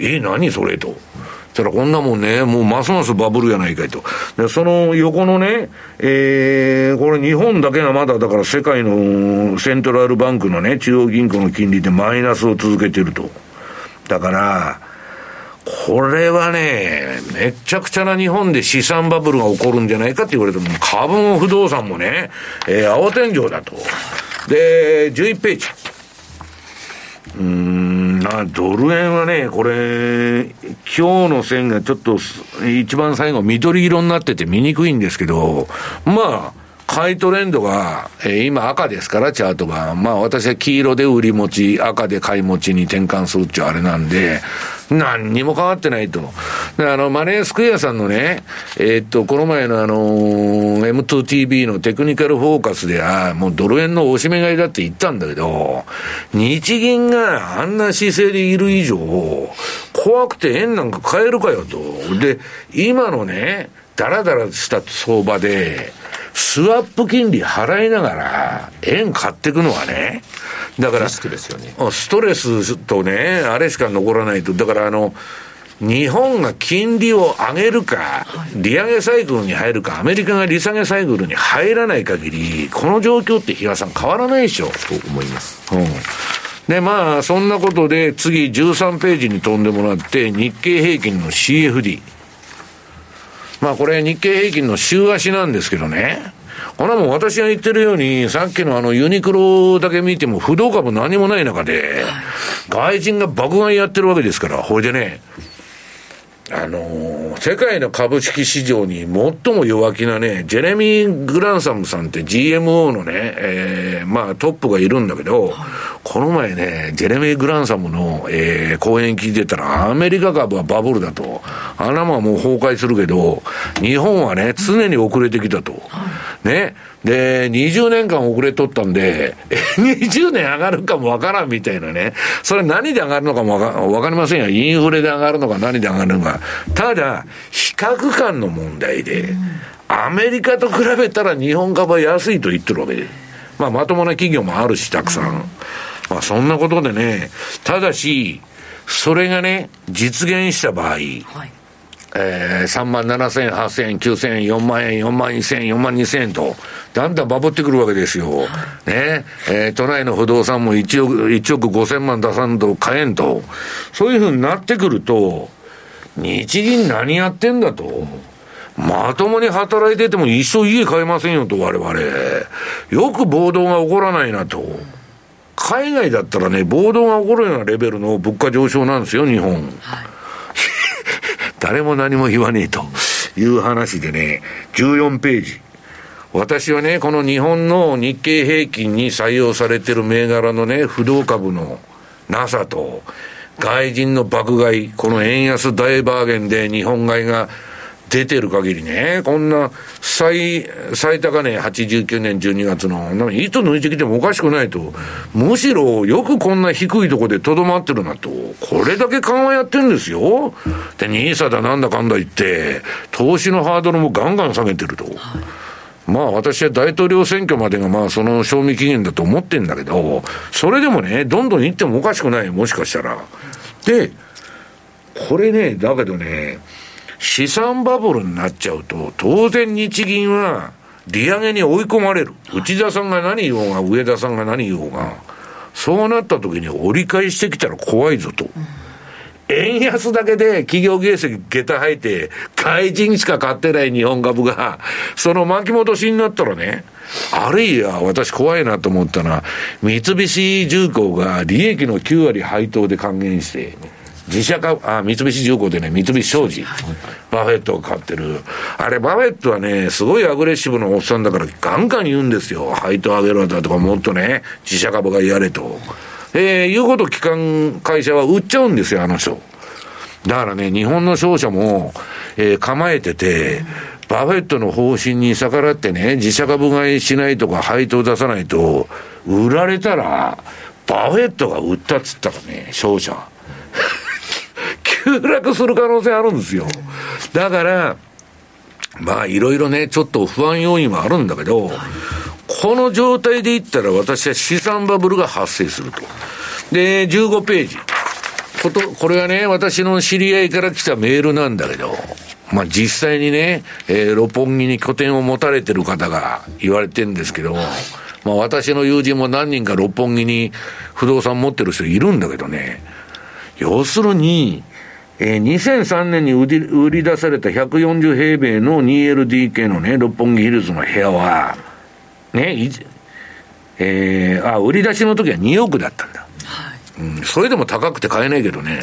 い、えー、何それと。たらこんなもんね、もうますますバブルやないかいと。で、その横のね、えー、これ日本だけがまだだから世界のセントラルバンクのね、中央銀行の金利でマイナスを続けてると。だから、これはね、めちゃくちゃな日本で資産バブルが起こるんじゃないかって言われても、株も不動産もね、えー、青天井だと。で、11ページ。うん、あ、ドル円はね、これ、今日の線がちょっと一番最後緑色になってて見にくいんですけど、まあ、買いトレンドが、えー、今赤ですから、チャートが。まあ私は黄色で売り持ち、赤で買い持ちに転換するっていうあれなんで、何にも変わってないと。で、あの、マネースクエアさんのね、えー、っと、この前のあのー、M2TV のテクニカルフォーカスでは、もうドル円の押し目買いだって言ったんだけど、日銀があんな姿勢でいる以上、怖くて円なんか買えるかよと。で、今のね、だらだらした相場で、スワップ金利払いながら、円買っていくのはね、だから、ストレスとね、あれしか残らないと、だからあの、日本が金利を上げるか、利上げサイクルに入るか、アメリカが利下げサイクルに入らない限り、この状況って比嘉さん変わらないでしょ。と思います。うん。で、まあ、そんなことで、次13ページに飛んでもらって、日経平均の CFD。まあこれ日経平均の週足なんですけどね。これはもう私が言ってるように、さっきのあのユニクロだけ見ても不動株何もない中で、外人が爆買いやってるわけですから、ほいでね、あのー、世界の株式市場に最も弱気なね、ジェレミー・グランサムさんって GMO のね、えー、まあトップがいるんだけど、この前ね、ジェレミー・グランサムの、えー、講演聞いてたら、アメリカ株はバブルだと。あんなもんもう崩壊するけど、日本はね、常に遅れてきたと。ね。で、20年間遅れとったんで、20年上がるかもわからんみたいなね。それ何で上がるのかもわかわかりませんよ。インフレで上がるのか何で上がるのか。ただ、比較感の問題で、アメリカと比べたら日本株は安いと言ってるわけで。まあ、まともな企業もあるし、たくさん。まあ、そんなことでね、ただし、それがね、実現した場合、はいえー、3万7千円、8千円、9千円、4万円、4万2千円、4万2千円と、だんだんバブってくるわけですよ。ね。えー、都内の不動産も1億、1億5千万出さんと買えんと。そういうふうになってくると、日銀何やってんだと。まともに働いてても一生家買えませんよと、我々。よく暴動が起こらないなと。海外だったらね、暴動が起こるようなレベルの物価上昇なんですよ、日本。はい誰も何も言わねえという話でね、14ページ。私はね、この日本の日経平均に採用されてる銘柄のね、不動株のなさと、外人の爆買い、この円安大バーゲンで日本買いが出てる限りね、こんな最、最高値89年12月の、いつ抜いてきてもおかしくないと。むしろよくこんな低いとこでとどまってるなと。これだけ緩和やってるんですよ。で、ニーサだなんだかんだ言って、投資のハードルもガンガン下げてると。まあ私は大統領選挙までがまあその賞味期限だと思ってんだけど、それでもね、どんどん行ってもおかしくない、もしかしたら。で、これね、だけどね、資産バブルになっちゃうと、当然日銀は利上げに追い込まれる。内田さんが何言おうが、上田さんが何言おうが、そうなった時に折り返してきたら怖いぞと。円安だけで企業業績下駄吐いて、外人しか買ってない日本株が、その巻き戻しになったらね、あるいは私怖いなと思ったのは、三菱重工が利益の9割配当で還元して、自社株、あ、三菱重工でね、三菱商事、バフェットを買ってる。あれ、バフェットはね、すごいアグレッシブなおっさんだから、ガンガン言うんですよ。配当上げろだとか、もっとね、自社株がやれと。えー、言うこと聞かん会社は売っちゃうんですよ、あの人。だからね、日本の商社も、えー、構えてて、バフェットの方針に逆らってね、自社株買いしないとか配当出さないと、売られたら、バフェットが売ったっつったらね、商社。急落する可能性あるんですよ。だから、まあいろいろね、ちょっと不安要因はあるんだけど、この状態でいったら私は資産バブルが発生すると。で、15ページ。こと、これはね、私の知り合いから来たメールなんだけど、まあ実際にね、えー、六本木に拠点を持たれてる方が言われてるんですけど、まあ私の友人も何人か六本木に不動産持ってる人いるんだけどね、要するに、えー、2003年に売り売り出された140平米の 2LDK のね、六本木ヒルズの部屋は、ね、いえー、あ、売り出しの時は2億だったんだ。はい、うん。それでも高くて買えないけどね。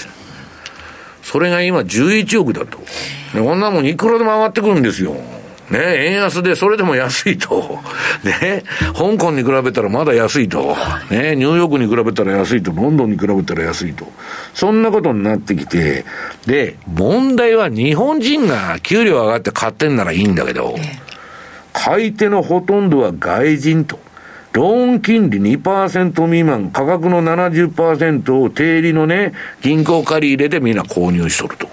それが今11億だと。で、こんなもんいくらでも上がってくるんですよ。ね、円安でそれでも安いと。ね、香港に比べたらまだ安いと。ね、ニューヨークに比べたら安いと。ロンドンに比べたら安いと。そんなことになってきて、で、問題は日本人が給料上がって買ってんならいいんだけど、買い手のほとんどは外人と。ローン金利2%未満、価格の70%を定利のね、銀行借り入れでみんな購入しとると。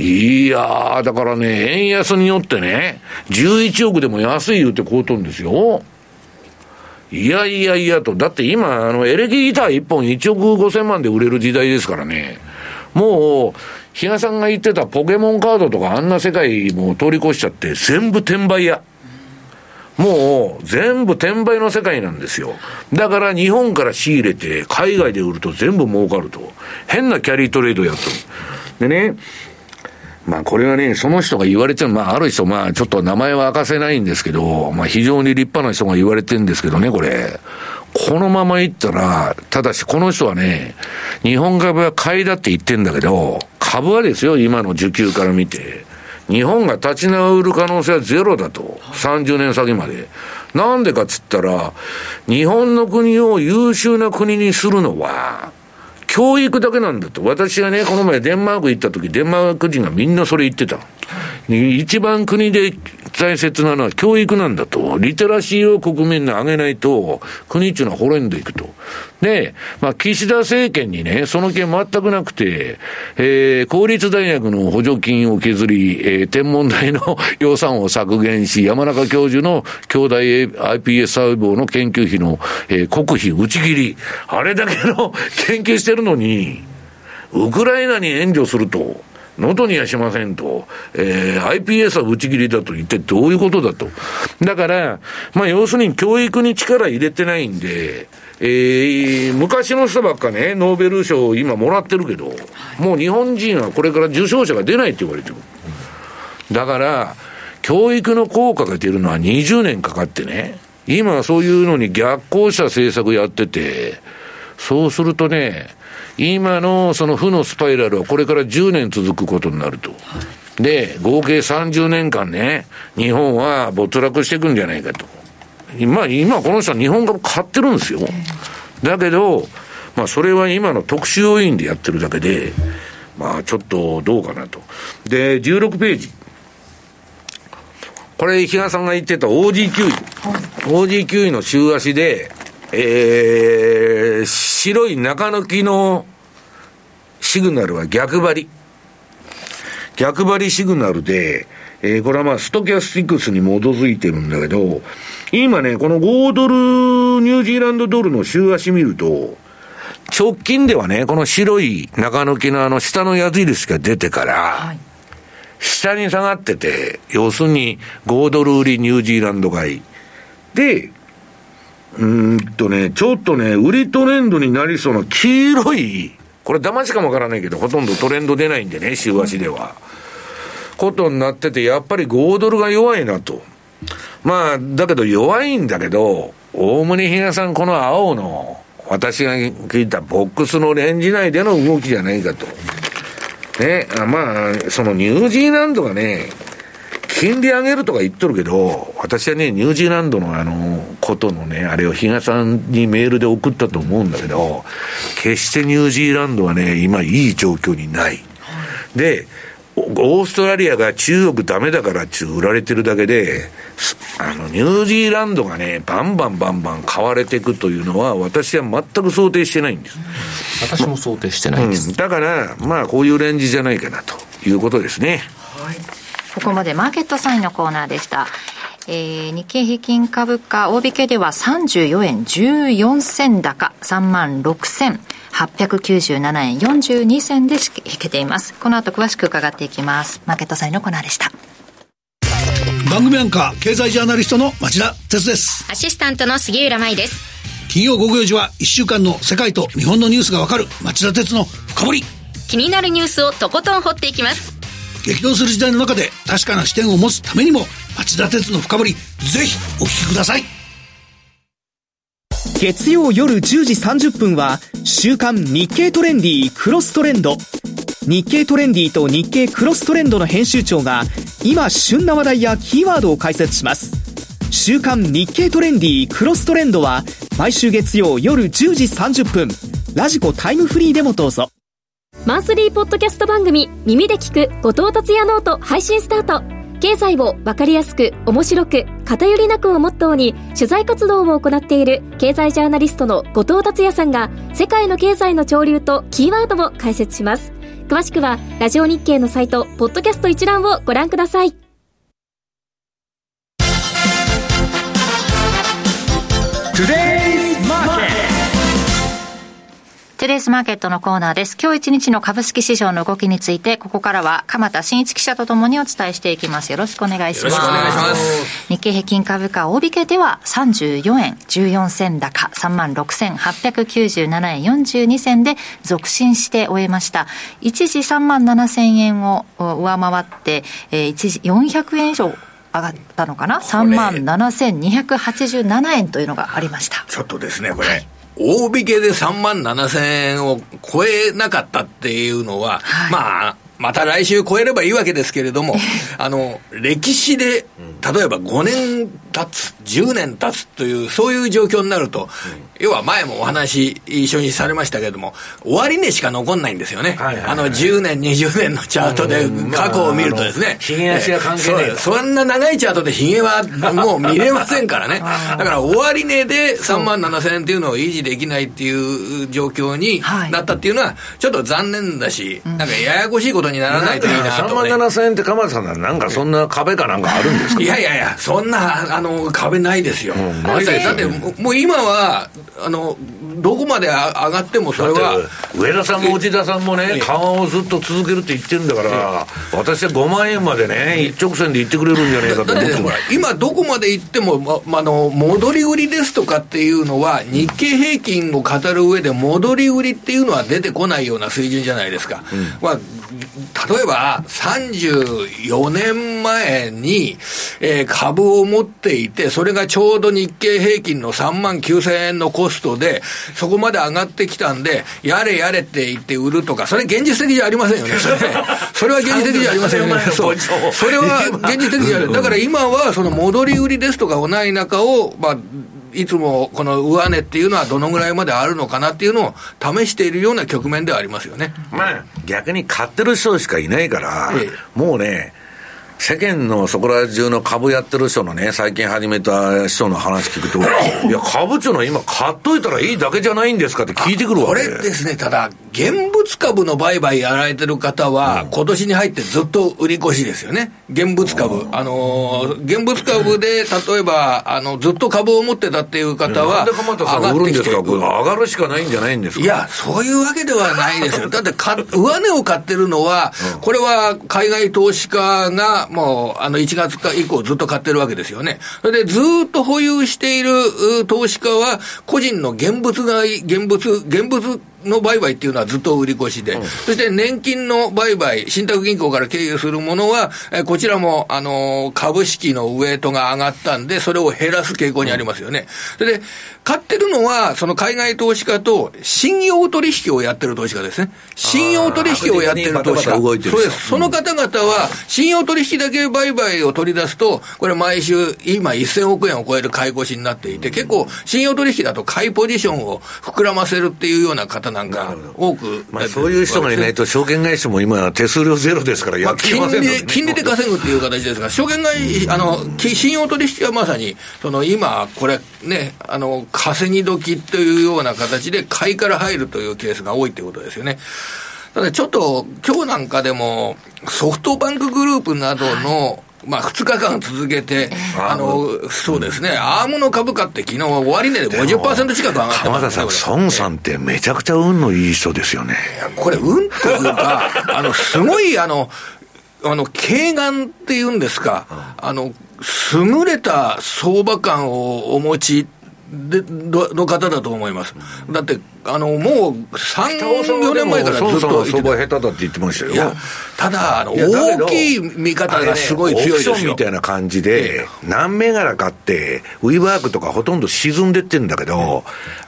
いやー、だからね、円安によってね、11億でも安い言うて買うとんですよ。いやいやいやと、だって今、あの、エレキギター1本1億5千万で売れる時代ですからね。もう、比嘉さんが言ってたポケモンカードとかあんな世界も通り越しちゃって、全部転売屋。もう全部転売の世界なんですよ。だから日本から仕入れて海外で売ると全部儲かると。変なキャリートレードやっとる。でね、まあこれはね、その人が言われてる、まあある人、まあちょっと名前は明かせないんですけど、まあ非常に立派な人が言われてるんですけどね、これ。このままいったら、ただしこの人はね、日本株は買いだって言ってんだけど、株はですよ、今の需給から見て。日本が立ち直る可能性はゼロだと。30年先まで。なんでかっつったら、日本の国を優秀な国にするのは、教育だけなんだと。私がね、この前デンマーク行った時、デンマーク人がみんなそれ言ってた。一番国で大切なのは教育なんだと。リテラシーを国民に上げないと、国っていうのは滅んでいくと。で、まあ、岸田政権にね、その件全くなくて、えー、公立大学の補助金を削り、えー、天文台の予算を削減し、山中教授の兄弟 iPS 細胞の研究費の、えー、国費打ち切り。あれだけの研究してるのに、ウクライナに援助すると。喉にはしませんと、えー、iPS は打ち切りだと言ってどういうことだと。だから、まあ要するに教育に力入れてないんで、えー、昔の人ばっかね、ノーベル賞今もらってるけど、もう日本人はこれから受賞者が出ないって言われてる。だから、教育の効果が出るのは20年かかってね、今そういうのに逆行した政策やってて、そうするとね、今のその負のスパイラルはこれから10年続くことになると。で、合計30年間ね、日本は没落していくんじゃないかと。今、今この人は日本株買ってるんですよ。だけど、まあそれは今の特殊要因でやってるだけで、まあちょっとどうかなと。で、16ページ。これ、比嘉さんが言ってた OG9 位。OG9 位の週足で、えー、白い中抜きのシグナルは逆張り。逆張りシグナルで、えー、これはまあストキャスティクスに基づいてるんだけど、今ね、この5ドル、ニュージーランドドルの週足見ると、直近ではね、この白い中抜きのあの下の矢印が出てから、はい、下に下がってて、要するに5ドル売りニュージーランド買い。で、うんとね、ちょっとね、売りトレンドになりそうな黄色い、これ騙しかもわからないけど、ほとんどトレンド出ないんでね、週足では。ことになってて、やっぱり5ドルが弱いなと。まあ、だけど弱いんだけど、おおむね比嘉さん、この青の、私が聞いたボックスのレンジ内での動きじゃないかと。ね、まあ、そのニュージーランドがね、金利上げるとか言っとるけど、私はね、ニュージーランドのあの、ことのね、あれを比嘉さんにメールで送ったと思うんだけど、決してニュージーランドはね、今いい状況にない。で、オーストラリアが中国ダメだからっちゅう売られてるだけで、あの、ニュージーランドがね、バンバンバンバン買われていくというのは、私は全く想定してないんです。私も想定してないです。うん、だから、まあ、こういうレンジじゃないかなということですね。はい。ここまでマーケットサインのコーナーでした。えー、日経平均株価、大引けでは34円14銭高、3万6897円42銭で引けています。この後詳しく伺っていきます。マーケットサインのコーナーでした。番組アンカー、経済ジャーナリストの町田哲です。アシスタントの杉浦舞です。金曜午後4時は1週間の世界と日本のニュースがわかる町田哲の深掘り。気になるニュースをとことん掘っていきます。激動する時代の中で確かな視点を持つためにも町田鉄の深掘りぜひお聞きください。月曜夜10時30分は週刊日経トレンディークロストレンド。日経トレンディーと日経クロストレンドの編集長が今旬な話題やキーワードを解説します。週刊日経トレンディークロストレンドは毎週月曜夜10時30分ラジコタイムフリーでもどうぞ。マンスリーポッドキャスト番組耳で聞く後藤達也ノート配信スタート。経済を分かりやすく面白く偏りなくをモットーに取材活動を行っている経済ジャーナリストの後藤達也さんが世界の経済の潮流とキーワードを解説します。詳しくはラジオ日経のサイトポッドキャスト一覧をご覧ください。トゥデイズマーケットのコーナーです。今日一日の株式市場の動きについて、ここからは鎌田新一記者とともにお伝えしていきます。よろしくお願いします。よろしくお願いします。日経平均株価大引けでは34円14銭高36,897円42銭で続伸して終えました。一時3万7000円を上回って、えー、一時400円以上上がったのかな？3万7287円というのがありましたちょっとですねこれ、はい大引けで3万7千円を超えなかったっていうのは、はい、まあ、また来週超えればいいわけですけれども、あの、歴史で、例えば5年経つ、10年経つという、そういう状況になると、要は前もお話一緒にされましたけれども、終値しか残んないんですよね。あの、10年、20年のチャートで過去を見るとですね。ヒゲ足が関係ないそんな長いチャートでヒゲはもう見れませんからね。だから終値で3万7千円っていうのを維持できないっていう状況になったっていうのは、ちょっと残念だし、なんかややこしいことにならないといいなと、ね。3万7千円って鎌田さんなんかそんな壁かなんかあるんですか？いやいやいや、そんな、あの、壁ないですよ。だって、だってもう今は、あの、どこまで上がってもそれは。上田さんも内田さんもね、緩和をずっと続けるって言ってるんだから、私は5万円までね、一直線で行ってくれるんじゃないかと思って今、どこまで行っても、ま、あの、戻り売りですとかっていうのは、日経平均を語る上で、戻り売りっていうのは出てこないような水準じゃないですか。うん、まあ例えば34年前に、えー、株を持っていて、それがちょうど日経平均の3万9000円のコストで、そこまで上がってきたんで、やれやれって言って売るとか、それ現実的じゃありませんよね。それ それは現実的じゃありませんよね。そう。それは現実的じゃない。だから今はその戻り売りですとか、同い中を、まあ、いつもこの上値っていうのはどのぐらいまであるのかなっていうのを試しているような局面ではありますよね。まあ、逆に買ってる人しかいないから、ええ、もうね、世間のそこら中の株やってる人のね、最近始めた人の話聞くと、いや、株っていうのは今買っといたらいいだけじゃないんですかって聞いてくるわけこれですね、ただ、現物株の売買やられてる方は、うん、今年に入ってずっと売り越しですよね。現物株。あのー、現物株で、例えば、あの、ずっと株を持ってたっていう方は、上がってきてる。上がるしかないんじゃないんですか？いや、そういうわけではないですよ。だってか、上値を買ってるのは、これは海外投資家が、もう、あの、1月か以降ずっと買ってるわけですよね。それで、ずっと保有している投資家は、個人の現物が、現物、現物の売買っていうのはずっと売り越しで、うん、そして年金の売買、信託銀行から経由するものは、えこちらも、あのー、株式のウエイトが上がったんで、それを減らす傾向にありますよね。それで、買ってるのは、その海外投資家と、信用取引をやってる投資家ですね。信用取引をやってる投資家。そうです。その方々は、信用取引だけ売買を取り出すと、これ毎週、今1000億円を超える買い越しになっていて、結構、信用取引だと買いポジションを膨らませるっていうような方なんか多く、まあ、そういう人がいないと、証券会社も今、手数料ゼロですから、やってません、ね、金利で稼ぐっていう形ですが、証券会あの信用取引はまさに、その今、これね、あの稼ぎ時というような形で、買いから入るというケースが多いということですよね。ただちょっと、今日なんかでも、ソフトバンクグループなどの、まあ、2日間続けて、あの、そうですね、アームの株価って昨日終値で50%近く上がってます、ね、浜田さん、孫さんってめちゃくちゃ運のいい人ですよね。これ、運というか、あの、すごい、あの、あの、軽眼っていうんですか、あの、優れた相場感をお持ちでの方だと思います。だって、あの、もう3、4年前からずっと相場下手だって言ってましたよ。いや、ただ、あの、大きい見方がすごい強いですよ。オプションみたいな感じで、何銘柄かって、ウィーワークとかほとんど沈んでってんだけど、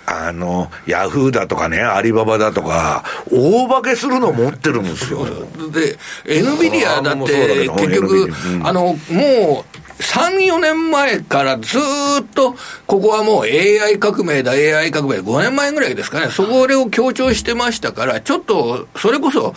あの、ヤフーだとかね、アリババだとか、大化けするの持ってるんですよ。で、エヌビディアだって、結局、あの、もう、3、4年前からずっと、ここはもう AI 革命だ、AI 革命、5年前ぐらいですかね、そこを強調してましたから、ちょっと、それこそ、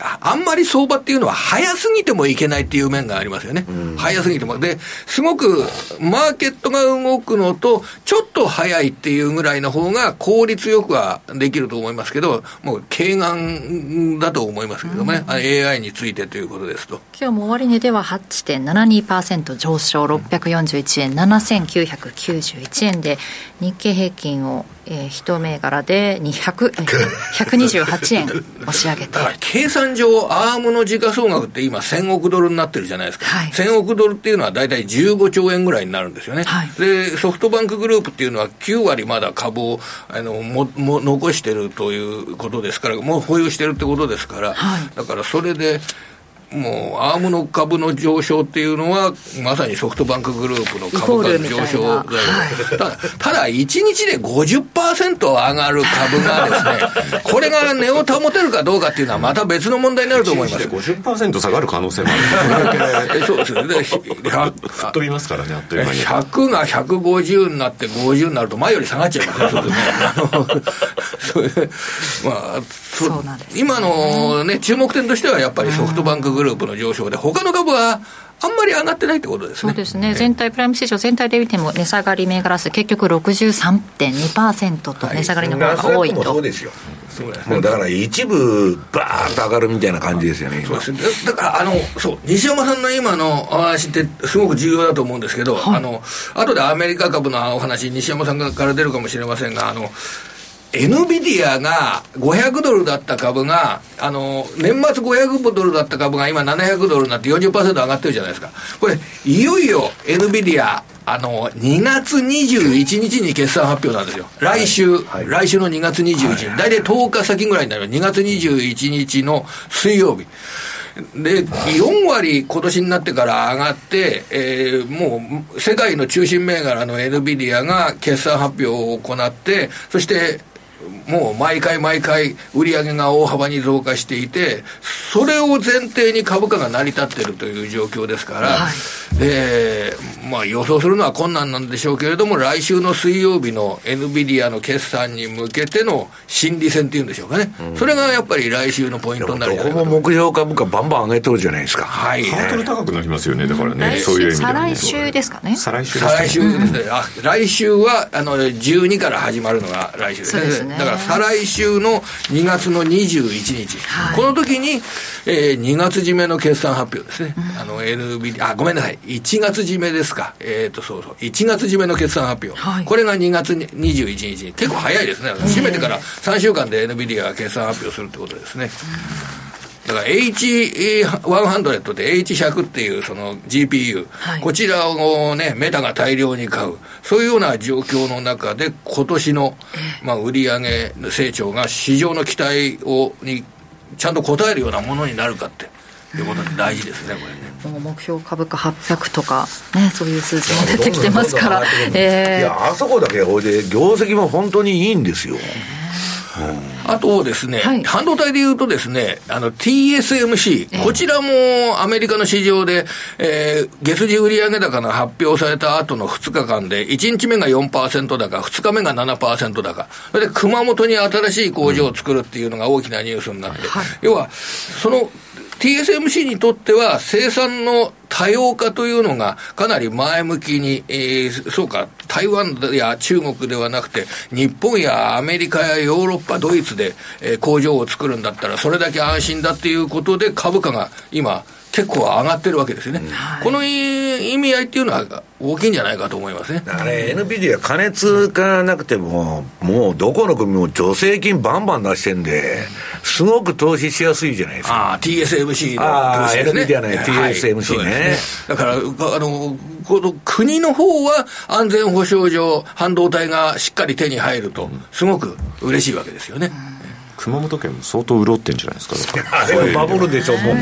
あんまり相場っていうのは早すぎてもいけないっていう面がありますよね。うん、早すぎても。で、すごくマーケットが動くのと、ちょっと早いっていうぐらいの方が効率よくはできると思いますけど、もう軽眼だと思いますけどね、うん、AI についてということですと。今日も終値では8.72%上昇、641円、7991円で、日経平均をえー、一銘柄で200 128円押し上げて。計算上アームの時価総額って今1000億ドルになってるじゃないですか、はい、1000億ドルっていうのは大体15兆円ぐらいになるんですよね、はい、でソフトバンクグループっていうのは9割まだ株をあのもも残してるということですからもう保有してるってことですから、はい、だからそれでもうアームの株の上昇っていうのは、まさにソフトバンクグループの株価の上昇だ、はい、ただ、ただ1日で50%上がる株がですね、これが値を保てるかどうかっていうのは、また別の問題になると思います。1日で50%下がる可能性もある。そうですね、吹っ飛びますからね、あっという間に。100が150になって50になると、前より下がっちゃいますね、それまあ、今のね、注目点としては、やっぱりソフトバンクグループの上昇で、他の株はあんまり上がってないってことですね。そうですね。全体、プライム市場全体で見ても、値下がり銘柄数、結局63.2%と値下がりの方が多いと。そうですよ。そうですね、もうだから一部、ばーっと上がるみたいな感じですよね、そうですねだからあの、そう、西山さんの今のお話って、すごく重要だと思うんですけど、はい、あの後でアメリカ株のお話、西山さんから出るかもしれませんが、あのエヌビディアが500ドルだった株が、あの、年末500ドルだった株が今700ドルになって40%上がってるじゃないですか。これ、いよいよエヌビディア、あの、2月21日に決算発表なんですよ。来週、はい、来週の2月21日、大体10日先ぐらいになる。2月21日の水曜日。で、4割今年になってから上がって、えー、もう世界の中心銘柄の NVIDIA が決算発表を行って、そしてもう毎回毎回売り上げが大幅に増加していて、それを前提に株価が成り立っているという状況ですから、はい、で、まあ予想するのは困難なんでしょうけれども、来週の水曜日の NVIDIA の決算に向けての心理戦っていうんでしょうかね、うん、それがやっぱり来週のポイントになるどこも目標株価バンバン上げてるじゃないですか。はい。ハードル高くなりますよね、だからね、そういう意味で、ね、再来週ですかね。再来週です、ね、再来週ですね。あ、来週は、あの、12から始まるのが来週ですね。すね。だから再来週の2月の21日、はい、この時に、えー、2月締めの決算発表ですね、うん、あの NB あごめんなさい、1月締めですか、えっ、ー、とそうそう、1月締めの決算発表、はい、これが2月21日。に、結構早いですね、締めてから3週間で NVIDIA が決算発表するってことですね。うんだから H100 で H100 っていうその GPU、はい、こちらをね、メタが大量に買う、そういうような状況の中で、今年の、まあ、売上成長が市場の期待をにちゃんと応えるようなものになるかって。いうことで大事ですね、これね。目標株価800とか、ね、そういう数字も出てきてますから、えー、いや、あそこだけ、ほいで、業績も本当にいいんですよ。あとですね、はい、半導体でいうとですね、あの TSMC、えー、こちらもアメリカの市場で、えー、月次売上高が発表された後の2日間で、1日目が4%高、2日目が7%高、それで熊本に新しい工場を作るっていうのが大きなニュースになって、うんはい、要は、その TSMC にとっては生産の多様化というのがかなり前向きに、えー、そうか、台湾や中国ではなくて、日本やアメリカやヨーロッパ、ドイツで、えー、工場を作るんだったら、それだけ安心だっていうことで、株価が今、結構上がってるわけですよね、うん、この意味合いっていうのは大きいんじゃないかと思いますねあれ、NVIDIA、加熱がなくても、もうどこの国も助成金バンバン出してんで、すごく投資しやすいじゃないですか。ああ、TSMC の投資ですね。じゃない、TSMC ね。ねだから、あの、この国の方は安全保障上、半導体がしっかり手に入ると、すごく嬉しいわけですよね。熊本県も相当潤ってんじゃないですか。バブルでしょ、もう。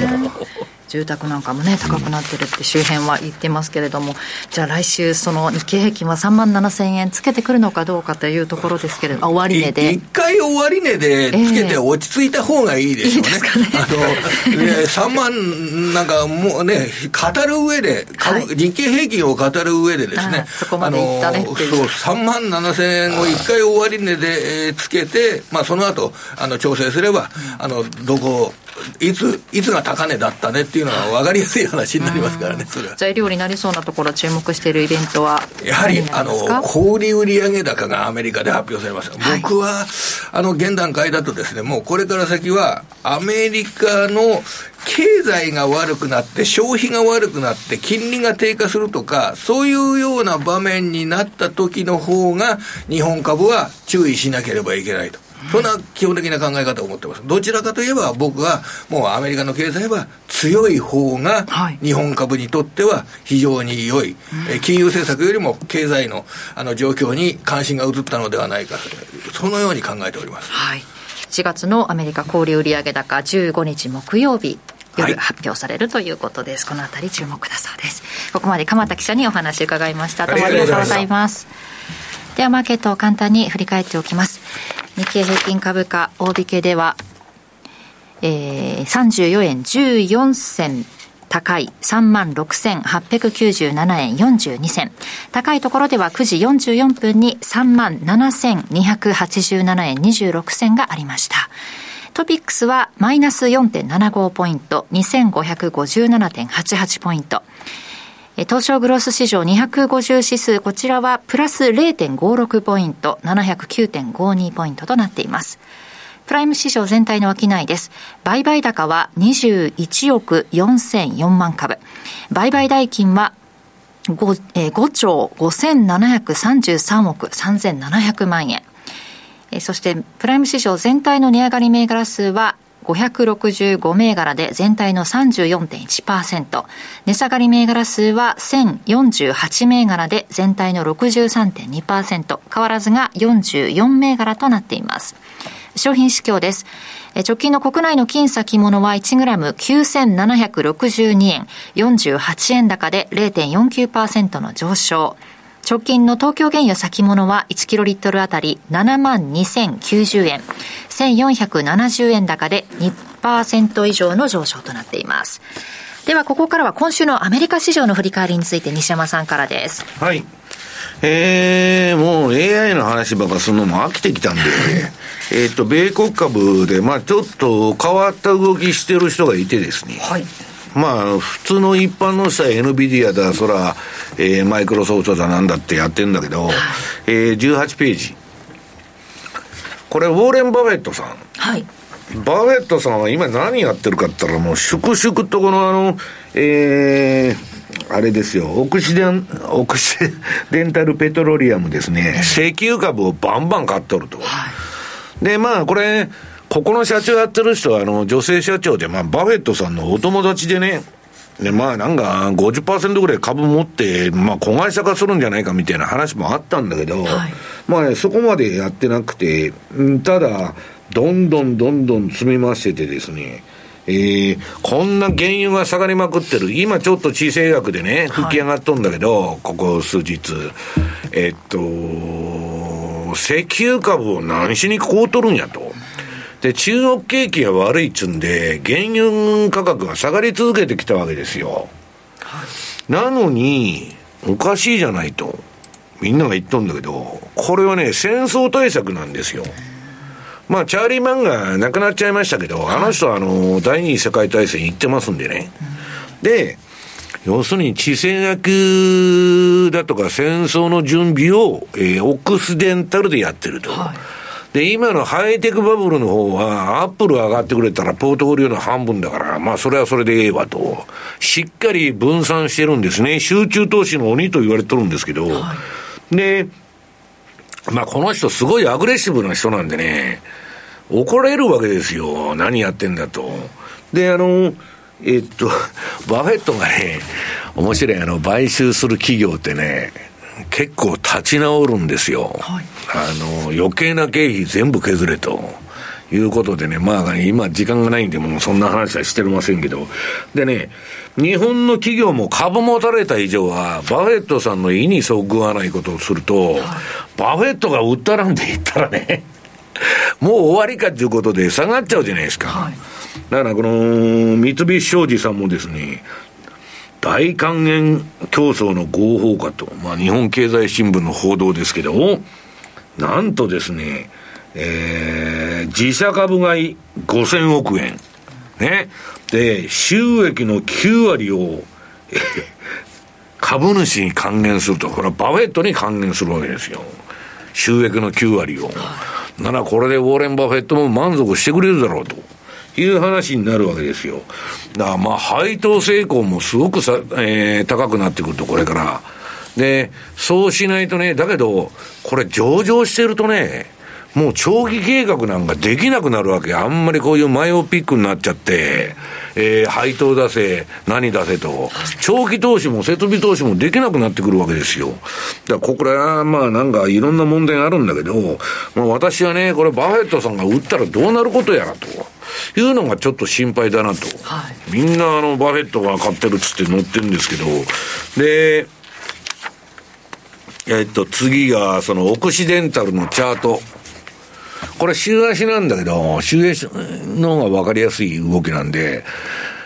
住宅なんかもね高くなってるって周辺は言ってますけれども、じゃあ来週その日経平均は3万7000円つけてくるのかどうかというところですけれども終値で。一回終値でつけて落ち着いた方がいいでしょうね、えー、いいねあの、ね、3万なんかもうね語る上で、はい、日経平均を語る上でですねそこまでいったねそう3万7000円を一回終値でつけてまあその後あの調整すれば、あのどこいつ、いつが高値だったねっていうのが分かりやすい話になりますからね、それは。材料になりそうなところ、注目しているイベントはやはり、あの、小売売上高がアメリカで発表されました。はい、僕は、あの、現段階だとですね、もうこれから先は、アメリカの経済が悪くなって、消費が悪くなって、金利が低下するとか、そういうような場面になった時の方が、日本株は注意しなければいけないと。そんな基本的な考え方を持ってます。どちらかといえば僕はもうアメリカの経済は強い方が日本株にとっては非常に良い。はい、金融政策よりも経済のあの状況に関心が移ったのではないかそのように考えております。はい。7月のアメリカ小売売上高15日木曜日夜発表されるということです、はい、このあたり注目だそうです。ここまで鎌田記者にお話伺いました。どうもありがとうございます。ではマーケットを簡単に振り返っておきます日経平均株価大引けでは、えー、34円14銭高い3万6897円42銭。高いところでは9時44分に3万7287円26銭がありました。トピックスはマイナス4.75ポイント、2557.88ポイント。東証グロス市場250指数、こちらはプラス0.56ポイント、709.52ポイントとなっています。プライム市場全体の商いです。売買高は21億4004万株。売買代金は 5, えー、5兆5733億3700万円。そしてプライム市場全体の値上がり銘柄数は565銘柄で全体の34.1%。値下がり銘柄数は1048銘柄で全体の63.2%。変わらずが44銘柄となっています。商品市況です。直近の国内の金先物は 1g9762 円、48円高で0.49%の上昇。直近の東京原油先物は1キロリットルあたり7万2090円、1470円高で2%以上の上昇となっています。ではここからは今週のアメリカ市場の振り返りについて西山さんからです。はい。えー、もう AI の話ばっかするのも飽きてきたんで、えっと、米国株で、まあちょっと変わった動きしてる人がいてですね。はい。まあ、普通の一般の人は NVIDIA だ、そら、えー、マイクロソフトだなんだってやってんだけど、えー、18ページ。これ、ウォーレン・バフェットさん。はい。バフェットさんは今何やってるかって言ったら、もう、粛々とこのあの、えー、あれですよ、オクシデン、オクシデン タルペトロリアムですね、石油株をバンバン買っとると。はい、で、まあ、これ、ここの社長やってる人は、あの、女性社長で、まあ、バフェットさんのお友達でね、で、まあなんか50%ぐらい株持って、まあ子会社化するんじゃないかみたいな話もあったんだけど、はい、まあ、ね、そこまでやってなくて、ただ、どんどんどんどん積み増しててですね、えー、こんな原油が下がりまくってる。今ちょっと地政学でね、吹き上がっとんだけど、はい、ここ数日。えっと、石油株を何しにこうとるんやと。で、中国景気が悪いっつうんで、原油価格が下がり続けてきたわけですよ。なのに、おかしいじゃないと。みんなが言っとんだけど、これはね、戦争対策なんですよ。まあ、チャーリー・マンが亡くなっちゃいましたけど、あの人はあの、第二次世界大戦行ってますんでね。で、要するに地政学だとか戦争の準備を、えー、オクスデンタルでやってると。はいで、今のハイテクバブルの方は、アップル上がってくれたらポートフォリオの半分だから、まあそれはそれでええわと。しっかり分散してるんですね。集中投資の鬼と言われてるんですけど。はい、で、まあこの人すごいアグレッシブな人なんでね、怒られるわけですよ。何やってんだと。で、あの、えっと、バフェットがね、面白い、あの、買収する企業ってね、結構立ち直るんですよ。はい、あの、余計な経費全部削れと。いうことでね、まあ、今時間がないんで、もうそんな話はしてませんけど。でね、日本の企業も株持たれた以上は、バフェットさんの意にそぐわないことをすると、はい、バフェットが売ったなんて言ったらね、もう終わりかっていうことで下がっちゃうじゃないですか。はい、だからこの、三菱商事さんもですね、大還元競争の号砲かと、まあ日本経済新聞の報道ですけど、なんとですね、えー、自社株買い5000億円。ね。で、収益の9割を、株主に還元すると、これはバフェットに還元するわけですよ。収益の9割を。ならこれでウォーレン・バフェットも満足してくれるだろうと。いう話になるわけですよ。だからまあ配当成功もすごくさ、えー、高くなってくると、これから。で、そうしないとね、だけど、これ上場してるとね、もう長期計画なんかできなくなるわけ。あんまりこういう myopic になっちゃって、えー、配当出せ、何出せと、長期投資も設備投資もできなくなってくるわけですよ。だからこれはまあなんかいろんな問題があるんだけど、まあ私はね、これバフェットさんが売ったらどうなることやらと。いうのがちょっと心配だなと。はい、みんなあのバフェットが買ってるっつって載ってるんですけど、で、えっと、次が、その、オクシデンタルのチャート。これ週足なんだけど、週足の方が分かりやすい動きなんで、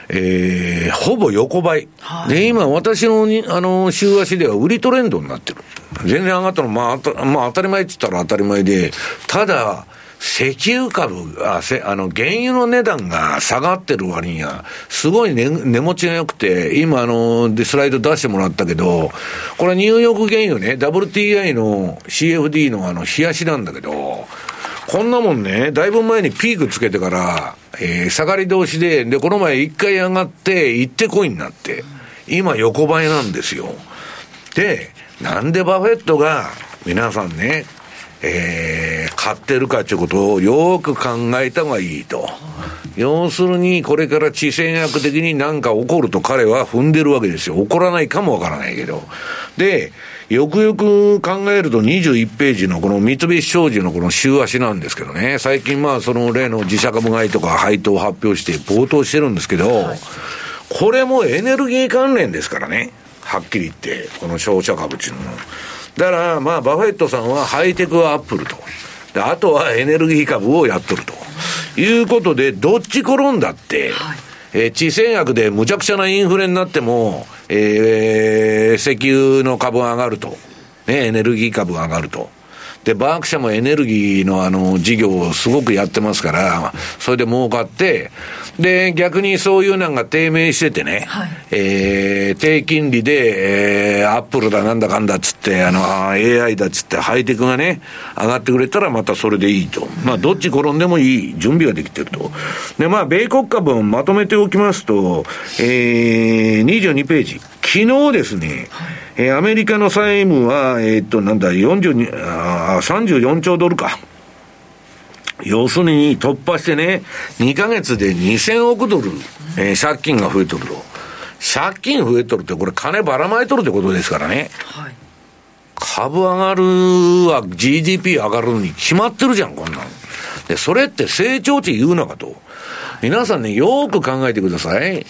えー、ほぼ横ばい。はい、で、今私のに、あの、週足では売りトレンドになってる。全然上がったの、まあ、まあ当たり前って言ったら当たり前で、ただ、石油株あせ、あの、原油の値段が下がってる割には、すごい値、値持ちが良くて、今あの、で、スライド出してもらったけど、これニューヨーク原油ね、WTI の CFD のあの、冷やしなんだけど、こんなもんね、だいぶ前にピークつけてから、えー、下がり同士で、で、この前一回上がって、行ってこいになって、今横ばいなんですよ。で、なんでバフェットが、皆さんね、えー、買ってるかということをよく考えた方がいいと。要するに、これから地政学的に何か起こると彼は踏んでるわけですよ。起こらないかもわからないけど。で、よくよく考えると21ページのこの三菱商事のこの週足なんですけどね、最近まあその例の自社株買いとか配当を発表して冒頭してるんですけど、これもエネルギー関連ですからね、はっきり言って、この商社株っていうのは。だからまあバフェットさんはハイテクはアップルと。あとはエネルギー株をやっとると。いうことで、どっち転んだって、はいえー、地政学でむちゃくちゃなインフレになっても、えー、石油の株が上がると。ね、エネルギー株が上がると。で、バーク社もエネルギーのあの、事業をすごくやってますから、それで儲かって、で、逆にそういうのが低迷しててね、はい、えー、低金利で、えー、アップルだなんだかんだっつって、あの、AI だっつって、ハイテクがね、上がってくれたらまたそれでいいと。まあ、どっち転んでもいい準備ができてると。で、まあ、米国株をまとめておきますと、えー、22ページ。昨日ですね、はいえー、アメリカの債務は、えー、っと、なんだ、42、あ34兆ドルか。要するに突破してね、2ヶ月で2000億ドル、えー、借金が増えとると。借金増えとるって、これ金ばらまいとるってことですからね。はい、株上がるは GDP 上がるに決まってるじゃん、こんなの。で、それって成長値言うのかと。皆さんね、よく考えてください。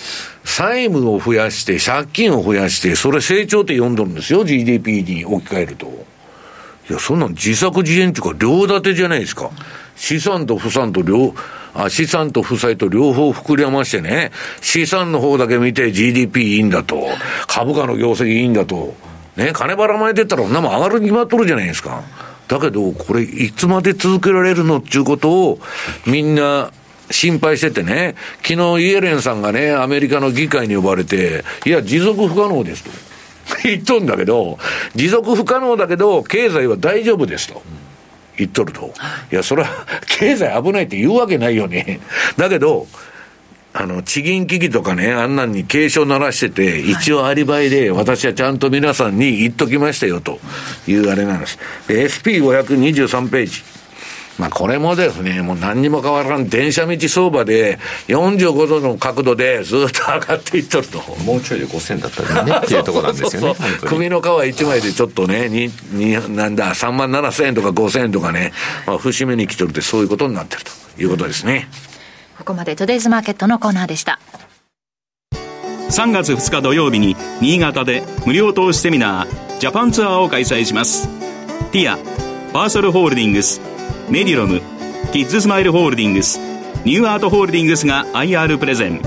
債務を増やして、借金を増やして、それ成長って読んどるんですよ、GDP に置き換えると。いや、そんなん自作自演っていうか、両立てじゃないですか。資産と負債と両、あ資産と負債と両方膨らましてね、資産の方だけ見て GDP いいんだと、株価の業績いいんだと、ね、金ばらまいてたら、そんなも上がるに決まっとるじゃないですか。だけど、これ、いつまで続けられるのっていうことを、みんな、心配しててね、昨日イエレンさんがね、アメリカの議会に呼ばれて、いや、持続不可能ですと。言っとんだけど、持続不可能だけど、経済は大丈夫ですと。言っとると。いや、それは、経済危ないって言うわけないよね。だけど、あの、地銀危機とかね、あんなんに警鐘鳴らしてて、一応アリバイで、私はちゃんと皆さんに言っときましたよ、というあれなんです。SP523 ページ。まあこれもですね、もう何にも変わらん電車道相場で45度の角度でずっと上がっていっとると。もうちょいで5000だったらねっていうところなんですよね。首の皮1枚でちょっとね、に、に、なんだ、3万7000円とか5000円とかね、まあ節目に来とるってそういうことになってるということですね。ここまでトゥデイズマーケットのコーナーでした。3月2日土曜日に新潟で無料投資セミナージャパンツアーを開催しますティアパーソルホールディングスメディロムキッズスマイルホールディングスニューアートホールディングスが IR プレゼン。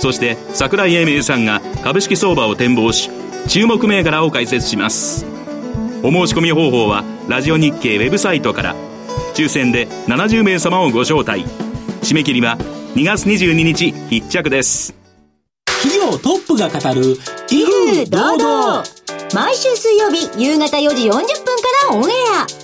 そして櫻井英明さんが株式相場を展望し注目銘柄を解説します。お申し込み方法はラジオ日経ウェブサイトから。抽選で70名様をご招待。締め切りは2月22日必着です。企業トップが語る威風堂々。毎週水曜日夕方4時40分からオンエア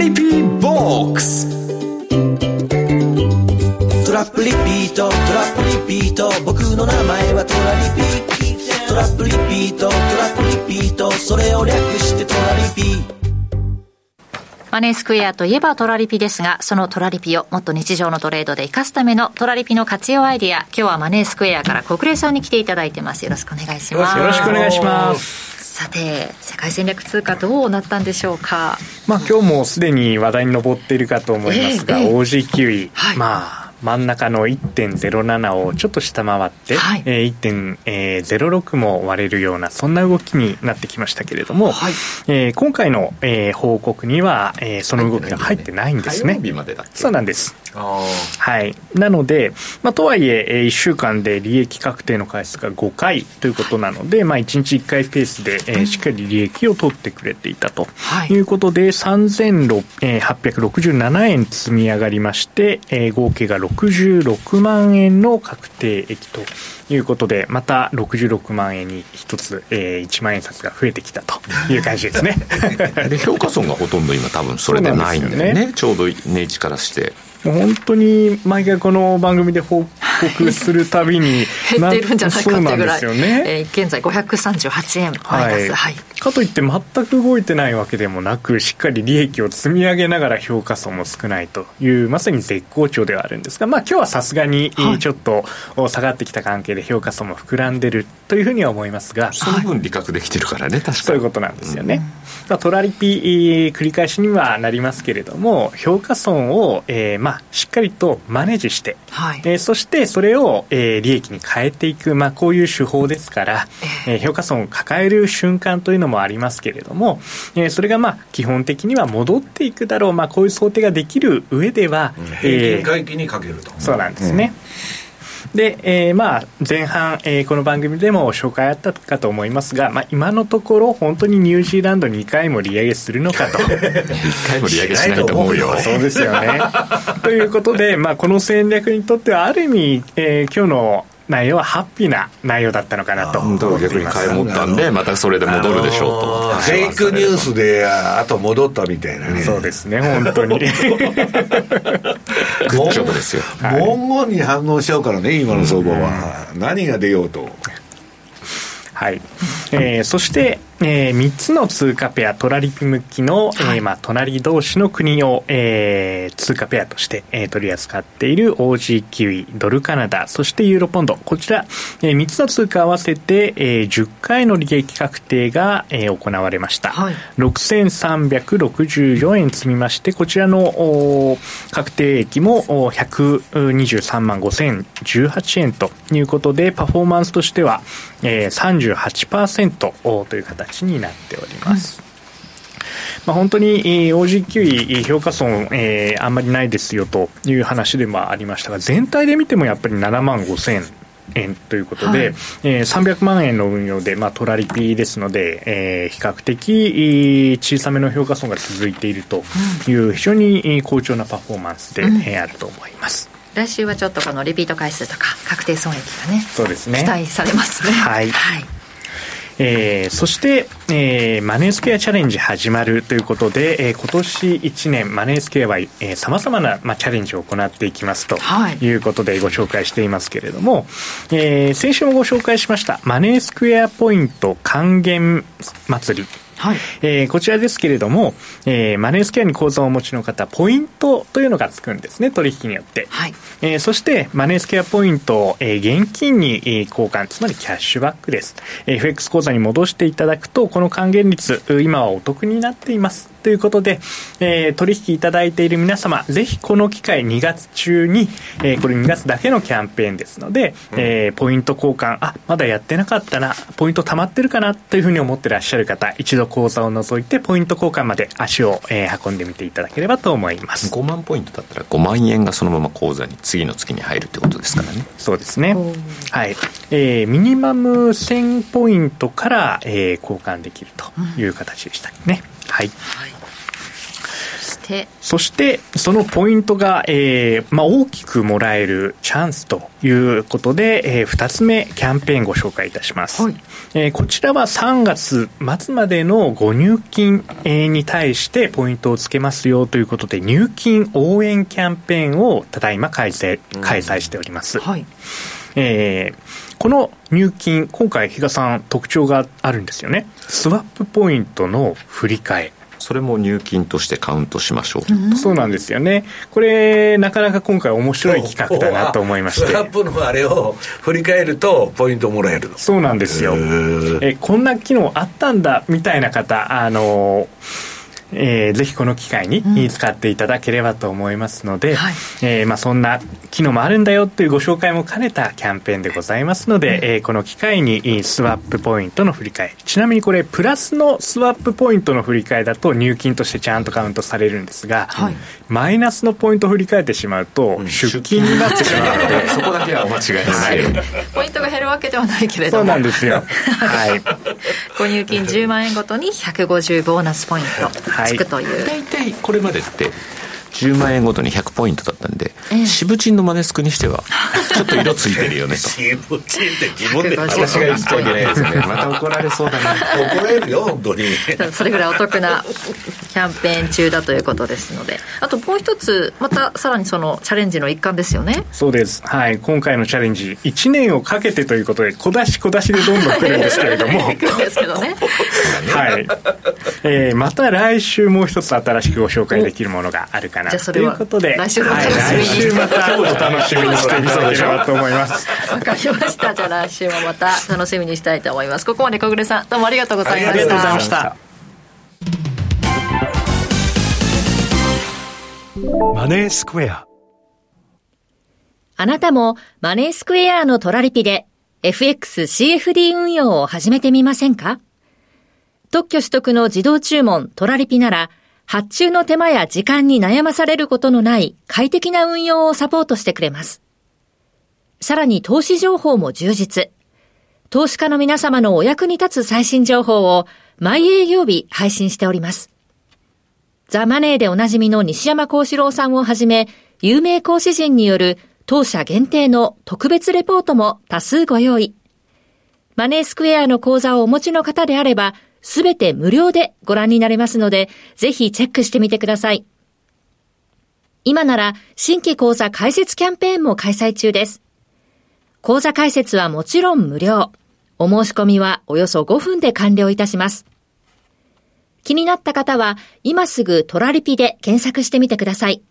リピーボックス。トラップリピート。トラップリピート。僕の名前はトラリピトラップリピート。トラップリピート。それを略してトラリピート。マネースクエアといえばトラリピですが、そのトラリピをもっと日常のトレードで活かすためのトラリピの活用アイディア、今日はマネースクエアから国連さんに来ていただいてます。よろしくお願いします。よろしくお願いします。さて世界戦略通貨どうなったんでしょうか？まあ今日もすでに話題に上っているかと思いますが、えーえー、OG キウイ、はい、まあ真ん中の1.07をちょっと下回って、はい、えー、1.06も割れるようなそんな動きになってきましたけれども、はい、えー、今回の、えー、報告には、えー、その動きが入ってないんで。すね。そうなんです。はい、なので、まあ、とはいええー、1週間で利益確定の回数が5回ということなので、まあ、1日1回ペースで、えー、しっかり利益を取ってくれていたと。い。うことで、はい、3867円積み上がりまして、えー、合計が66万円の確定益ということで、また66万円に一つ、えー、1万円札が増えてきたという感じですね。で評価損がほとんど今多分それでないんだよね、ね、ちょうど値打ちからして。もう本当に毎回この番組で報告するたびに減っているんじゃないかっていうぐらい、ねえー、現在538円マイナス、はい、はい、かといって全く動いてないわけでもなくしっかり利益を積み上げながら評価損も少ないというまさに絶好調ではあるんですがまあ今日はさすがにちょっと下がってきた関係で評価損も膨らんでるというふうには思いますがその分利確できてるからね確かに。そういうことなんですよね、うん。まあ、トラリピ繰り返しにはなりますけれども評価損を、えーまあ、しっかりとマネージして、はい、えー、そしてそれを、えー、利益に変えていく、まあ、こういう手法ですから、えー、評価損を抱える瞬間というのもありますけれども、えー、それがまあ基本的には戻っていくだろう、まあ、こういう想定ができる上では、うん、平均回帰にかけると、そうなんですね、うん。で、えー、まあ前半、えー、この番組でも紹介あったかと思いますが、まあ、今のところ本当にニュージーランド2回も利上げするのかと。1回も利上げしないと思うよ。そうですよね。ということで、まあ、この戦略にとってはある意味、えー、今日の内容はハッピーな内容だったのかなと逆に買い持ったんでまたそれで戻るでしょうと、フェイクニュースであと戻ったみたいなね。そうですね本当に。グッジョブですよ。文言に反応しちゃうからね今の相場は、何が出ようと。はい、えー、そしてえー、3つの通貨ペア、トラリピ向きの、はい、えー、まあ、隣同士の国を、えー、通貨ペアとして、えー、取り扱っている OG キウイ、ドルカナダ、そしてユーロポンド。こちら、えー、3つの通貨合わせて、えー、10回の利益確定が、えー、行われました。はい、6364円積みまして、こちらのお確定益も123万5018円ということで、パフォーマンスとしては、えー、38%という形形になっております。まあ、本当に OG9 位評価損、えー、あんまりないですよという話でもありましたが全体で見てもやっぱり7万5000円ということで、はい、えー、300万円の運用で、まあ、トラリピですので、えー、比較的小さめの評価損が続いているという非常に好調なパフォーマンスで、うん、あると思います。来週はちょっとこのリピート回数とか確定損益がねそうですね。期待されますね。はい、はいえー、そして、えー、マネースケアチャレンジ始まるということで、えー、今年1年マネースケアはさまざ、まな、まあ、チャレンジを行っていきますとい。うことでご紹介していますけれども、はい、えー、先週もご紹介しましたマネースクエアポイント還元祭りはいえー、こちらですけれども、えー、マネースケアに口座をお持ちの方、ポイントというのがつくんですね、取引によって。はいえー、そして、マネースケアポイントを、えー、現金に、えー、交換、つまりキャッシュバックです。えー、FX 口座に戻していただくと、この還元率、今はお得になっています。ということで、えー、取引いただいている皆様、ぜひこの機会2月中に、えー、これ2月だけのキャンペーンですので、うん、えー、ポイント交換、あ、まだやってなかったな、ポイント貯まってるかなというふうに思ってらっしゃる方、一度口座を除いて、ポイント交換まで足を、えー、運んでみていただければと思います。5万ポイントだったら5万円がそのまま口座に次の月に入るってことですからね。そうですね。はい。えー、ミニマム1000ポイントから、えー、交換できるという形でしたね。うん、はい。はい。そして。そのポイントが、えーまあ、大きくもらえるチャンスということで、えー、2つ目キャンペーンご紹介いたします、はい、えー、こちらは3月末までのご入金、えー、に対してポイントをつけますよということで入金応援キャンペーンをただいま開催開催しております、うん、はい。えー、この入金今回比嘉さん特徴があるんですよね。スワップポイントの振り替え。それも入金としてカウントしましょう、うん、そうなんですよね。これなかなか今回面白い企画だなと思いまして。スラップのあれを振り返るとポイントもらえるそうなんですよ。えこんな機能あったんだみたいな方あのえー、ぜひこの機会に使っていただければと思いますので、うん。はい、えー、まあ、そんな機能もあるんだよというご紹介も兼ねたキャンペーンでございますので、うん、えー、この機会にスワップポイントの振り替えちなみにこれプラスのスワップポイントの振り替えだと入金としてちゃんとカウントされるんですが、はい、マイナスのポイント振り替えてしまうと出金になってしまうので、そこだけはお間違いない、ポイントが減るわけではないけれども。そうなんですよ。はい。ご入金10万円ごとに150ボーナスポイントつくという、大体これまでって10万円ごとに100ポイントだったんで、ええ、渋鎮のマネスクにしてはちょっと色ついてるよねと。渋鎮って自分で。私が言っちゃいけないですね。また怒られそうだな。怒られるよ本当に。それぐらいお得なキャンペーン中だということですので。あともう一つまたさらにそのチャレンジの一環ですよね。そうです。はい。今回のチャレンジ1年をかけてということで小出し小出しでどんどん来るんですけれども。来るんですけどね。はい、えー、また来週もう一つ新しくご紹介できるものがあるかな。ということで来週も楽しみに、来週またお楽しみにしていただければと思います。わかりました。じゃあ来週もまた楽しみにしたいと思います。ここまで小暮さんどうもありがとうございました。ありがとうございましたマネースクエア。あなたもマネースクエアのトラリピで FXCFD 運用を始めてみませんか？特許取得の自動注文トラリピなら発注の手間や時間に悩まされることのない快適な運用をサポートしてくれます。さらに投資情報も充実。投資家の皆様のお役に立つ最新情報を毎営業日配信しております。ザ・マネーでおなじみの西山幸四郎さんをはじめ、有名講師陣による当社限定の特別レポートも多数ご用意。マネースクエアの講座をお持ちの方であれば、すべて無料でご覧になれますので、ぜひチェックしてみてください。今なら新規講座開設キャンペーンも開催中です。講座開設はもちろん無料。お申し込みはおよそ5分で完了いたします。気になった方は今すぐトラリピで検索してみてください。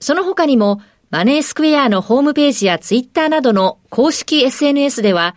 その他にもマネースクエアのホームページやツイッターなどの公式 SNS では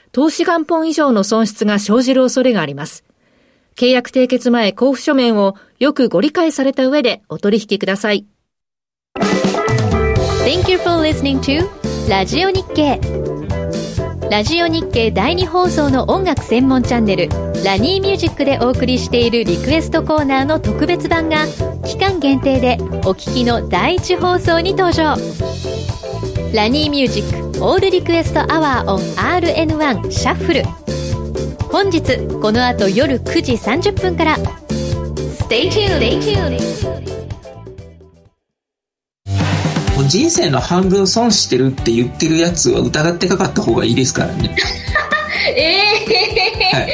投資元本以上の損失が生じる恐れがあります。契約締結前交付書面をよくご理解された上でお取引ください。Thank you for listening to ラジオ日経。ラジオ日経第2放送の音楽専門チャンネルラニーミュージックでお送りしているリクエストコーナーの特別版が期間限定でお聞きの第1放送に登場。ラニーミュージックオールリクエストアワーオン RN1 シャッフル。本日この後夜9時30分から。Stay tuned! 人生の半分損してるって言ってるやつは疑ってかかった方がいいですからねえ えー、はい、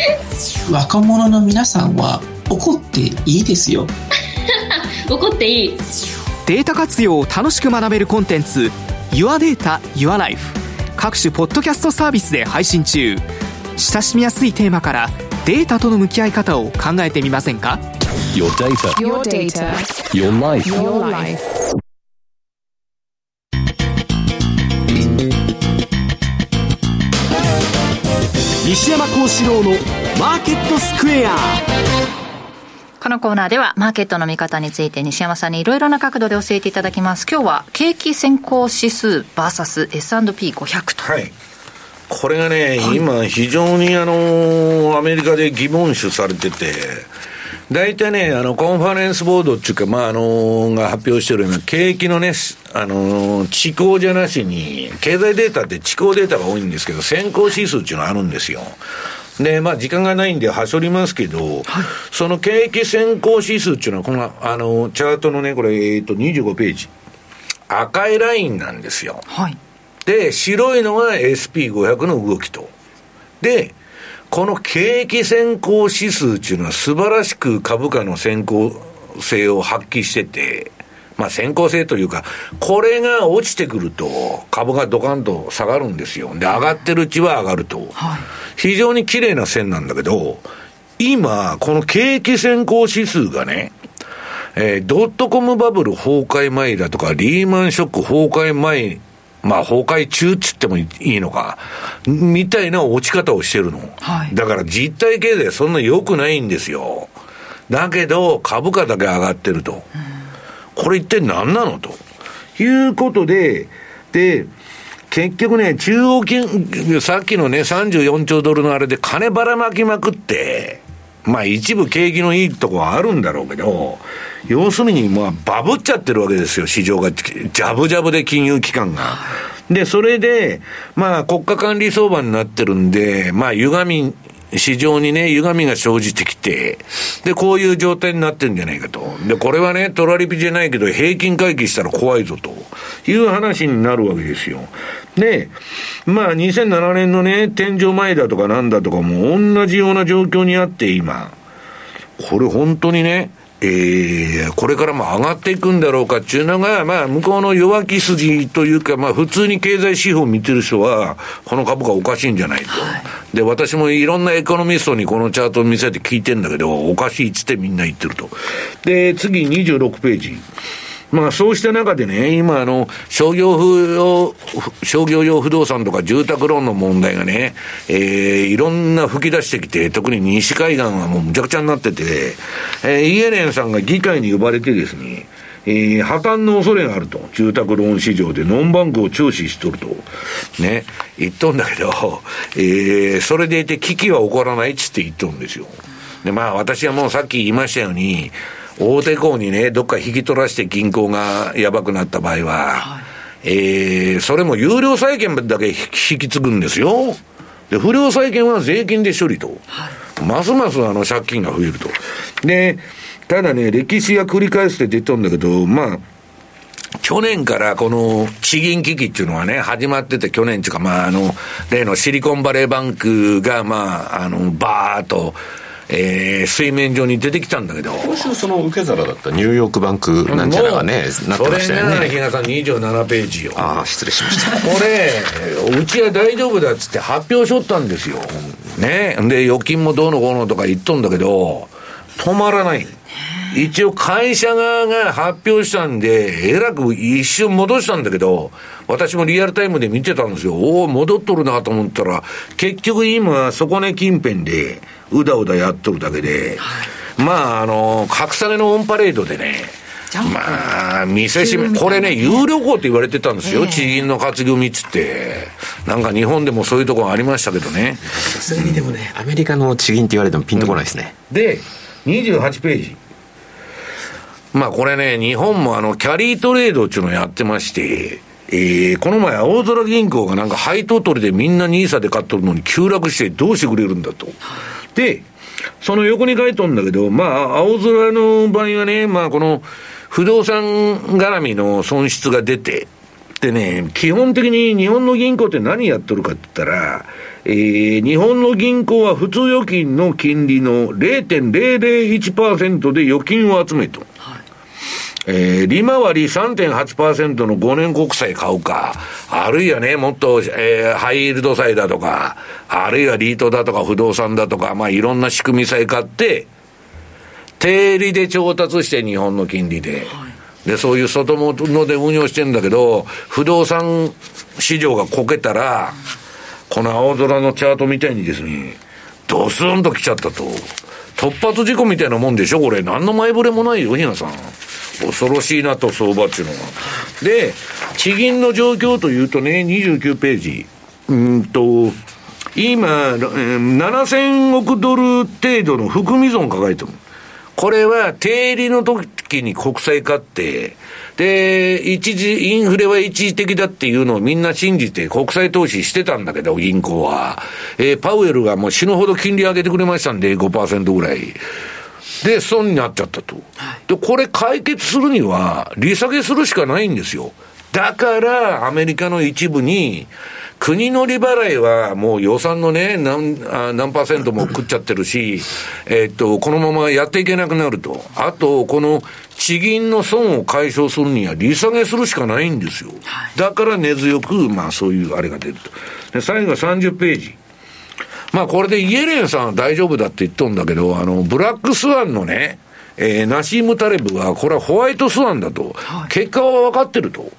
若者の皆さんは怒っていいですよ 怒っていいデータ活用を楽しく学べるコンテンツ Your Data Your Life 各種ポッドキャストサービスで配信中親しみやすいテーマからデータとの向き合い方を考えてみませんか？Your data. Your data. Your life. Your life. 西山幸四郎のマーケットスクエア。このコーナーではマーケットの見方について西山さんにいろいろな角度で教えていただきます。今日は景気先行指数 VSS&P500 と、はい。これがね、はい、今非常にあのアメリカで疑問視されてて大体ね、あの、コンファレンスボードっていうか、まあ、あの、が発表してるような、景気のね、あの、地高じゃなしに、経済データって地高データが多いんですけど、先行指数っていうのがあるんですよ。で、まあ、時間がないんで、はしょりますけど、はい、その景気先行指数っていうのは、この、あの、チャートのね、これ、えっ、と、25ページ。赤いラインなんですよ。はい。で、白いのが SP500 の動きと。で、この景気先行指数っていうのは素晴らしく株価の先行性を発揮してて、まあ先行性というか、これが落ちてくると株がドカンと下がるんですよ。で、上がってるうちは上がると。はい、非常に綺麗な線なんだけど、今、この景気先行指数がね、えー、ドットコムバブル崩壊前だとか、リーマンショック崩壊前まあ崩壊中っつってもいいのか、みたいな落ち方をしてるの。はい、だから実体経済そんな良くないんですよ。だけど株価だけ上がってると。うん、これ一体何なのと。いうことで、で、結局ね、中央金、さっきのね、34兆ドルのあれで金ばらまきまくって、まあ一部景気のいいとこはあるんだろうけど、要するにまあバブっちゃってるわけですよ、市場が。ジャブジャブで金融機関が。で、それで、まあ国家管理相場になってるんで、まあ歪み、市場にね、歪みが生じてきて、で、こういう状態になってるんじゃないかと。で、これはね、トラリピじゃないけど、平均回帰したら怖いぞという話になるわけですよ。で、まあ2007年のね、天井前だとかなんだとかも同じような状況にあって今、これ本当にね、えー、これからも上がっていくんだろうかっていうのが、まあ、向こうの弱気筋というか、まあ、普通に経済指標を見てる人は、この株価おかしいんじゃないと。はい、で、私もいろんなエコノミストにこのチャートを見せて聞いてんだけど、おかしいっつってみんな言ってると。で、次26ページ。まあそうした中でね、今あの、商業用、商業用不動産とか住宅ローンの問題がね、えー、いろんな吹き出してきて、特に西海岸はもうむちゃくちゃになってて、えー、イエレンさんが議会に呼ばれてですね、えー、破綻の恐れがあると。住宅ローン市場でノンバンクを注視しとると。ね。言っとんだけど、えー、それでいて危機は起こらないっつって言っとるんですよ。で、まあ私はもうさっき言いましたように、大手行にね、どっか引き取らせて銀行がやばくなった場合は、はい、えー、それも有料債権だけ引き継ぐんですよ。で、不良債権は税金で処理と。はい、ますますあの借金が増えると。で、ただね、歴史が繰り返すって言ったんだけど、まあ、去年からこの地銀危機っていうのはね、始まってて、去年っていうか、まあ、あの、例のシリコンバレーバンクが、まあ、あの、バーっと、えー、水面上に出てきたんだけど。今週その受け皿だったニューヨークバンクなんちゃらがねなってましたよね。それが比嘉さん27ページよ。ああ失礼しましたこれうちは大丈夫だっつって発表しとったんですよ。ね。で預金もどうのこうのとか言っとんだけど止まらない一応会社側が発表したんで、えらく一瞬戻したんだけど、私もリアルタイムで見てたんですよ。おお、戻っとるなと思ったら、結局今、底根近辺で、うだうだやっとるだけで、まあ、あの、格下げのオンパレードでね、まあ、見せしめ、これね、有料校って言われてたんですよ、地銀の勝ち組っつって。なんか日本でもそういうところありましたけどね。さすがにでもね、アメリカの地銀って言われてもピンとこないですね。うん、で、28ページ。まあこれね、日本もあの、キャリートレードっていうのをやってまして、えー、この前、青空銀行がなんか配当取りでみんな NISA で買っとるのに急落してどうしてくれるんだと。で、その横に書いとんだけど、まあ、青空の場合はね、まあこの、不動産絡みの損失が出て、でね、基本的に日本の銀行って何やっとるかって言ったら、えー、日本の銀行は普通預金の金利の0.001%で預金を集めと。はいえー、利回り3.8%の5年国債買うか、あるいはね、もっと、えー、ハイイールド債だとか、あるいはリートだとか不動産だとか、まあいろんな仕組み債買って、定利で調達して日本の金利で。で、そういう外物で運用してんだけど、不動産市場がこけたら、この青空のチャートみたいにですね、ドスンと来ちゃったと。突発事故みたいなもんでしょこれ。何の前触れもないよ、ひなさん。恐ろしいなと、相場っていうのは。で、地銀の状況というとね、29ページ。うんと、今、7000億ドル程度の含み損抱えてる。これは定理の時に国債買って、で、一時、インフレは一時的だっていうのをみんな信じて国債投資してたんだけど、銀行は。えー、パウエルがもう死ぬほど金利上げてくれましたんで、5%ぐらい。で、損になっちゃったと。で、これ解決するには、利下げするしかないんですよ。だから、アメリカの一部に、国の利払いはもう予算のね、何、何パーセントも食っちゃってるし、えっと、このままやっていけなくなると。あと、この地銀の損を解消するには利下げするしかないんですよ。だから根強く、まあそういうあれが出ると。で、最後30ページ。まあこれでイエレンさんは大丈夫だって言っとんだけど、あの、ブラックスワンのね、えー、ナシーム・タレブは、これはホワイトスワンだと。結果は分かってると。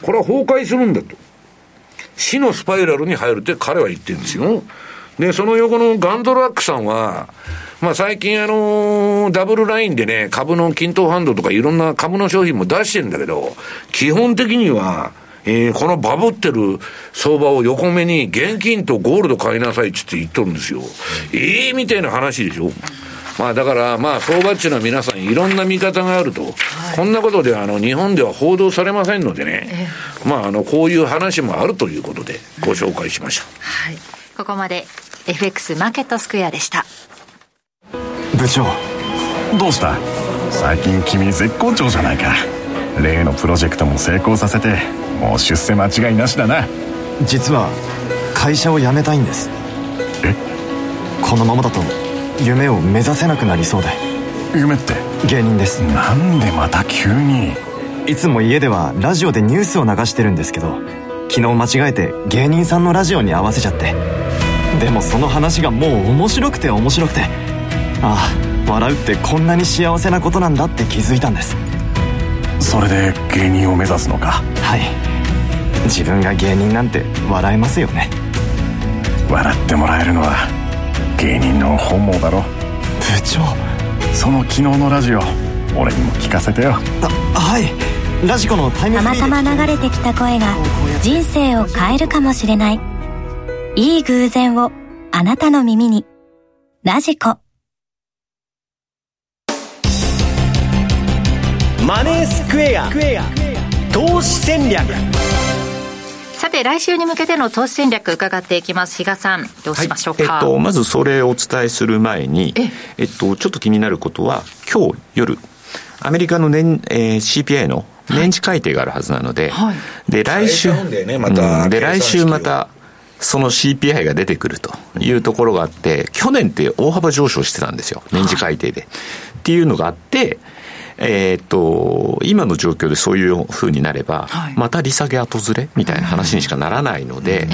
これは崩壊するんだと。死のスパイラルに入るって彼は言ってるんですよ。で、その横のガンドラックさんは、まあ最近あのダブルラインでね、株の均等ファンドとかいろんな株の商品も出してるんだけど、基本的には、えー、このバブってる相場を横目に現金とゴールド買いなさいって言っとるんですよ。ええー、みたいな話でしょ。まあだから、まあ相場っていうのは皆さんいろんな見方があると、はい、こんなことであの日本では報道されませんのでね、えー、まああのこういう話もあるということでご紹介しました。はい。ここまで FX マーケットスクエアでした。部長、どうした？最近君絶好調じゃないか。例のプロジェクトも成功させて、もう出世間違いなしだな。実は会社を辞めたいんです。え？このままだと夢を目指せなくなりそうで。夢って？芸人です。なんでまた急に？いつも家ではラジオでニュースを流してるんですけど昨日間違えて芸人さんのラジオに合わせちゃって。でもその話がもう面白くて面白くて。ああ笑うってこんなに幸せなことなんだって気づいたんですそれで芸人を目指すのか？はい。自分が芸人なんて笑えますよね。笑ってもらえるのは芸人の本望だろ。部長。その昨日のラジオ俺にも聞かせてよ。あはい。ラジコのタイムたまたま流れてきた声が人生を変えるかもしれない。いい偶然をあなたの耳に。ラジコマネースクエア投資戦略さて、来週に向けての投資戦略伺っていきます。比嘉さん、どうしましょうか？はい、えっと、まずそれをお伝えする前に、えっと、ちょっと気になることは、今日夜、アメリカの年、えー、CPI の年次改定があるはずなので、はい、で、来週、ねまうん、で、来週また、その CPI が出てくるというところがあって、去年って大幅上昇してたんですよ。年次改定で。っていうのがあって、えー、っと、今の状況でそういうふうになれば、はい、また利下げ後ずれみたいな話にしかならないので、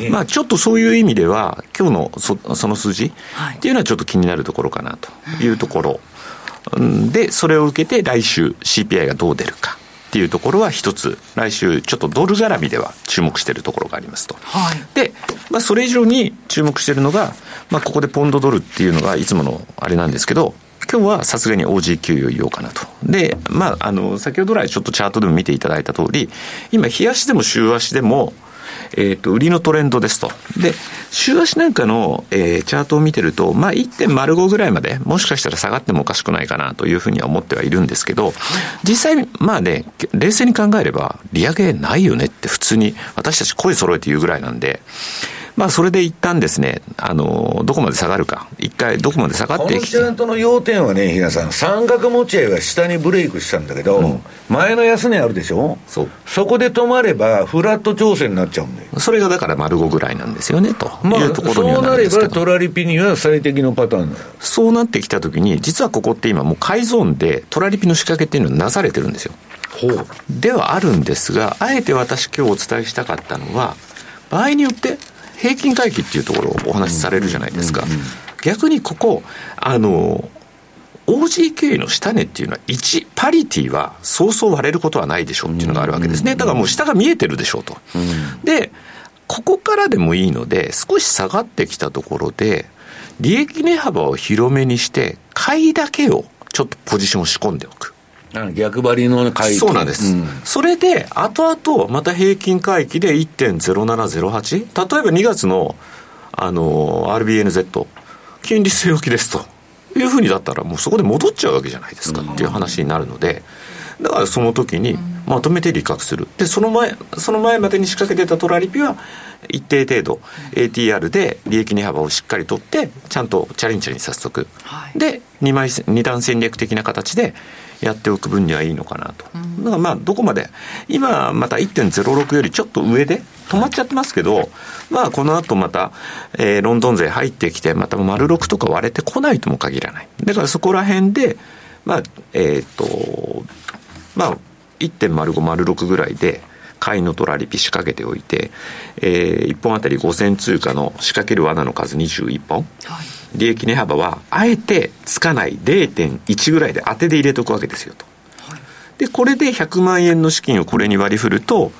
うん、まあちょっとそういう意味では、今日のそその数字っていうのはちょっと気になるところかなというところ。で、それを受けて来週 CPI がどう出るか。っていうところは一つ、来週ちょっとドル絡みでは注目しているところがありますと。はい、で、まあそれ以上に注目しているのが、まあここでポンドドルっていうのがいつものあれなんですけど、今日はさすがに OG 給与言おうかなと。で、まあ、あの、先ほど来ちょっとチャートでも見ていただいた通り、今、日足でも週足でも、えっ、ー、と、売りのトレンドですと。で、週足なんかの、えー、チャートを見てると、まあ、1.05ぐらいまで、もしかしたら下がってもおかしくないかなというふうには思ってはいるんですけど、実際、まあね、冷静に考えれば、利上げないよねって普通に私たち声揃えて言うぐらいなんで、まあ、それで一旦ですね、あの、どこまで下がるか、一回どこまで下がっていきて。コントの要点はね、比嘉さん、三角持ち合いは下にブレイクしたんだけど、うん、前の安値あるでしょ？そう。そこで止まれば、フラット調整になっちゃうんだよ。それがだから丸5ぐらいなんですよね、とまあ、いうところにはなそうなれば、トラリピには最適のパターンそうなってきたときに、実はここって今もう買いゾーンでトラリピの仕掛けっていうのはなされてるんですよ。ほう。ではあるんですが、あえて私今日お伝えしたかったのは、場合によって、平均回帰っていうところをお話しされるじゃないですか。逆にここ、あの、OGK の下値っていうのは1、パリティはそうそう割れることはないでしょうっていうのがあるわけですね。だからもう下が見えてるでしょうと。で、ここからでもいいので、少し下がってきたところで、利益値幅を広めにして、買いだけをちょっとポジションを仕込んでおく。逆張りの回帰そうなんです、うん、それで後々また平均回帰で1.0708例えば2月のあの RBNZ 金利据え置きですと。いうふうにだったらもうそこで戻っちゃうわけじゃないですか。っていう話になるので。だからその時にまとめて利確する。でその前その前までに仕掛けてたトラリピは一定程度 ATR で利益値幅をしっかり取ってちゃんとチャレンジに早速、はい、で2枚2段戦略的な形でやっておく分にはいいのかなと。だからまあ、どこまで、今また1.06よりちょっと上で止まっちゃってますけど、まあ、この後また、えー、ロンドン勢入ってきて、また丸6とか割れてこないとも限らない。だからそこら辺で、まあ、えっ、ー、と、まあ、1.05、丸6ぐらいで、買いのトラリピ仕掛けておいて、えー、1本あたり5000通貨の仕掛ける罠の数21本。はい利益値幅はあえてつかない0.1ぐらいで当てで入れとくわけですよと。で、これで100万円の資金をこれに割り振ると、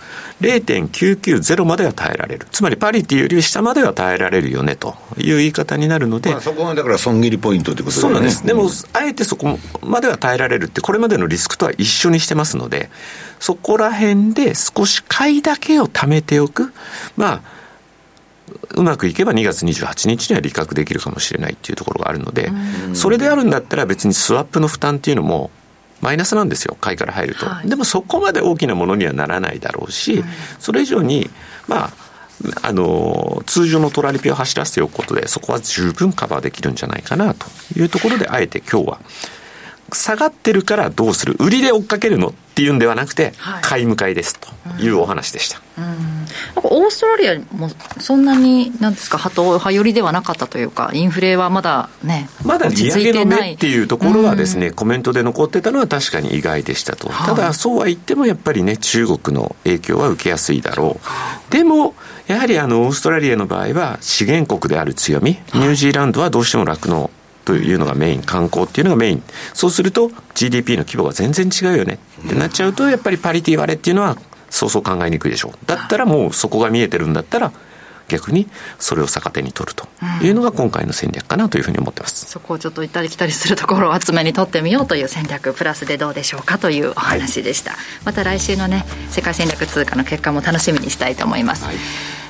0.990までは耐えられる。つまりパリティより下までは耐えられるよねという言い方になるので。まあ、そこがだから損切りポイントってことですね。そうなんです。でも、あえてそこまでは耐えられるって、これまでのリスクとは一緒にしてますので、そこら辺で少し買いだけを貯めておく。まあ、うまくいけば2月28日には利確できるかもしれないっていうところがあるので、それであるんだったら別にスワップの負担っていうのもマイナスなんですよ、買いから入ると、はい、でもそこまで大きなものにはならないだろうし、それ以上に、まあ、あの通常のトラリピを走らせておくことで、そこは十分カバーできるんじゃないかなというところで、あえて今日は下がってるからどうする？売りで追っかけるの？っていうんではなくて、はい、買い向かいですというお話でした、うん、うん、なんかオーストラリアもそんなになんですか波頭派寄りではなかったというかインフレはまだねまだ利上げの目っていうところはですね、うん、コメントで残ってたのは確かに意外でしたと、はい、ただそうは言ってもやっぱりね中国の影響は受けやすいだろう。でもやはりあのオーストラリアの場合は資源国である強み、ニュージーランドはどうしても酪農というのがメイン、観光っていうのがメイン。そうすると GDP の規模が全然違うよねってなっちゃうと、やっぱりパリティ割れっていうのはそうそう考えにくいでしょう。だったらもうそこが見えてるんだったら、逆にそれを逆手に取るというのが今回の戦略かなというふうに思ってます、うん、そこをちょっと行ったり来たりするところを厚めに取ってみようという戦略プラスでどうでしょうかというお話でした、はい、また来週のね世界戦略通貨の結果も楽しみにしたいと思います、はい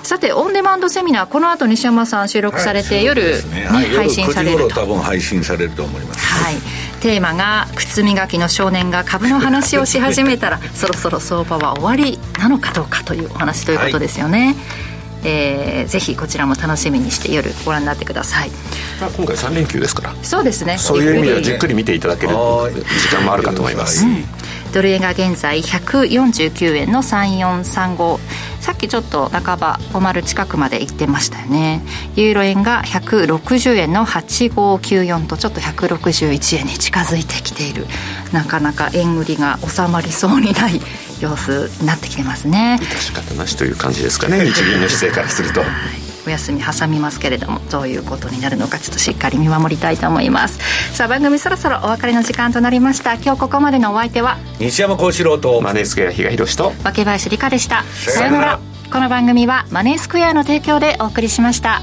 さてオンデマンドセミナーこの後西山さん収録されて、はい、夜ね、はい、配信されると。多分配信されると思います。はい。テーマが靴磨きの少年が株の話をし始めたらそろそろ相場は終わりなのかどうかというお話ということですよね、はいえー、ぜひこちらも楽しみにして夜ご覧になってください。今回3連休ですから。そうですね。そういう意味ではじっくり見ていただける時間もあるかと思います、うんドル円が現在149円の3435さっきちょっと半ば5丸近くまで行ってましたよね。ユーロ円が160円の8594とちょっと161円に近づいてきている。なかなか円売りが収まりそうにない様子になってきてますね。致し方なしという感じですかね。日銀の姿勢からすると、はいお休み挟みますけれどもどういうことになるのかちょっとしっかり見守りたいと思います。さあ番組そろそろお別れの時間となりました。今日ここまでのお相手は西山幸四郎とマネースクエア比嘉宏と若林理香でした。さようなら。この番組はマネースクエアの提供でお送りしました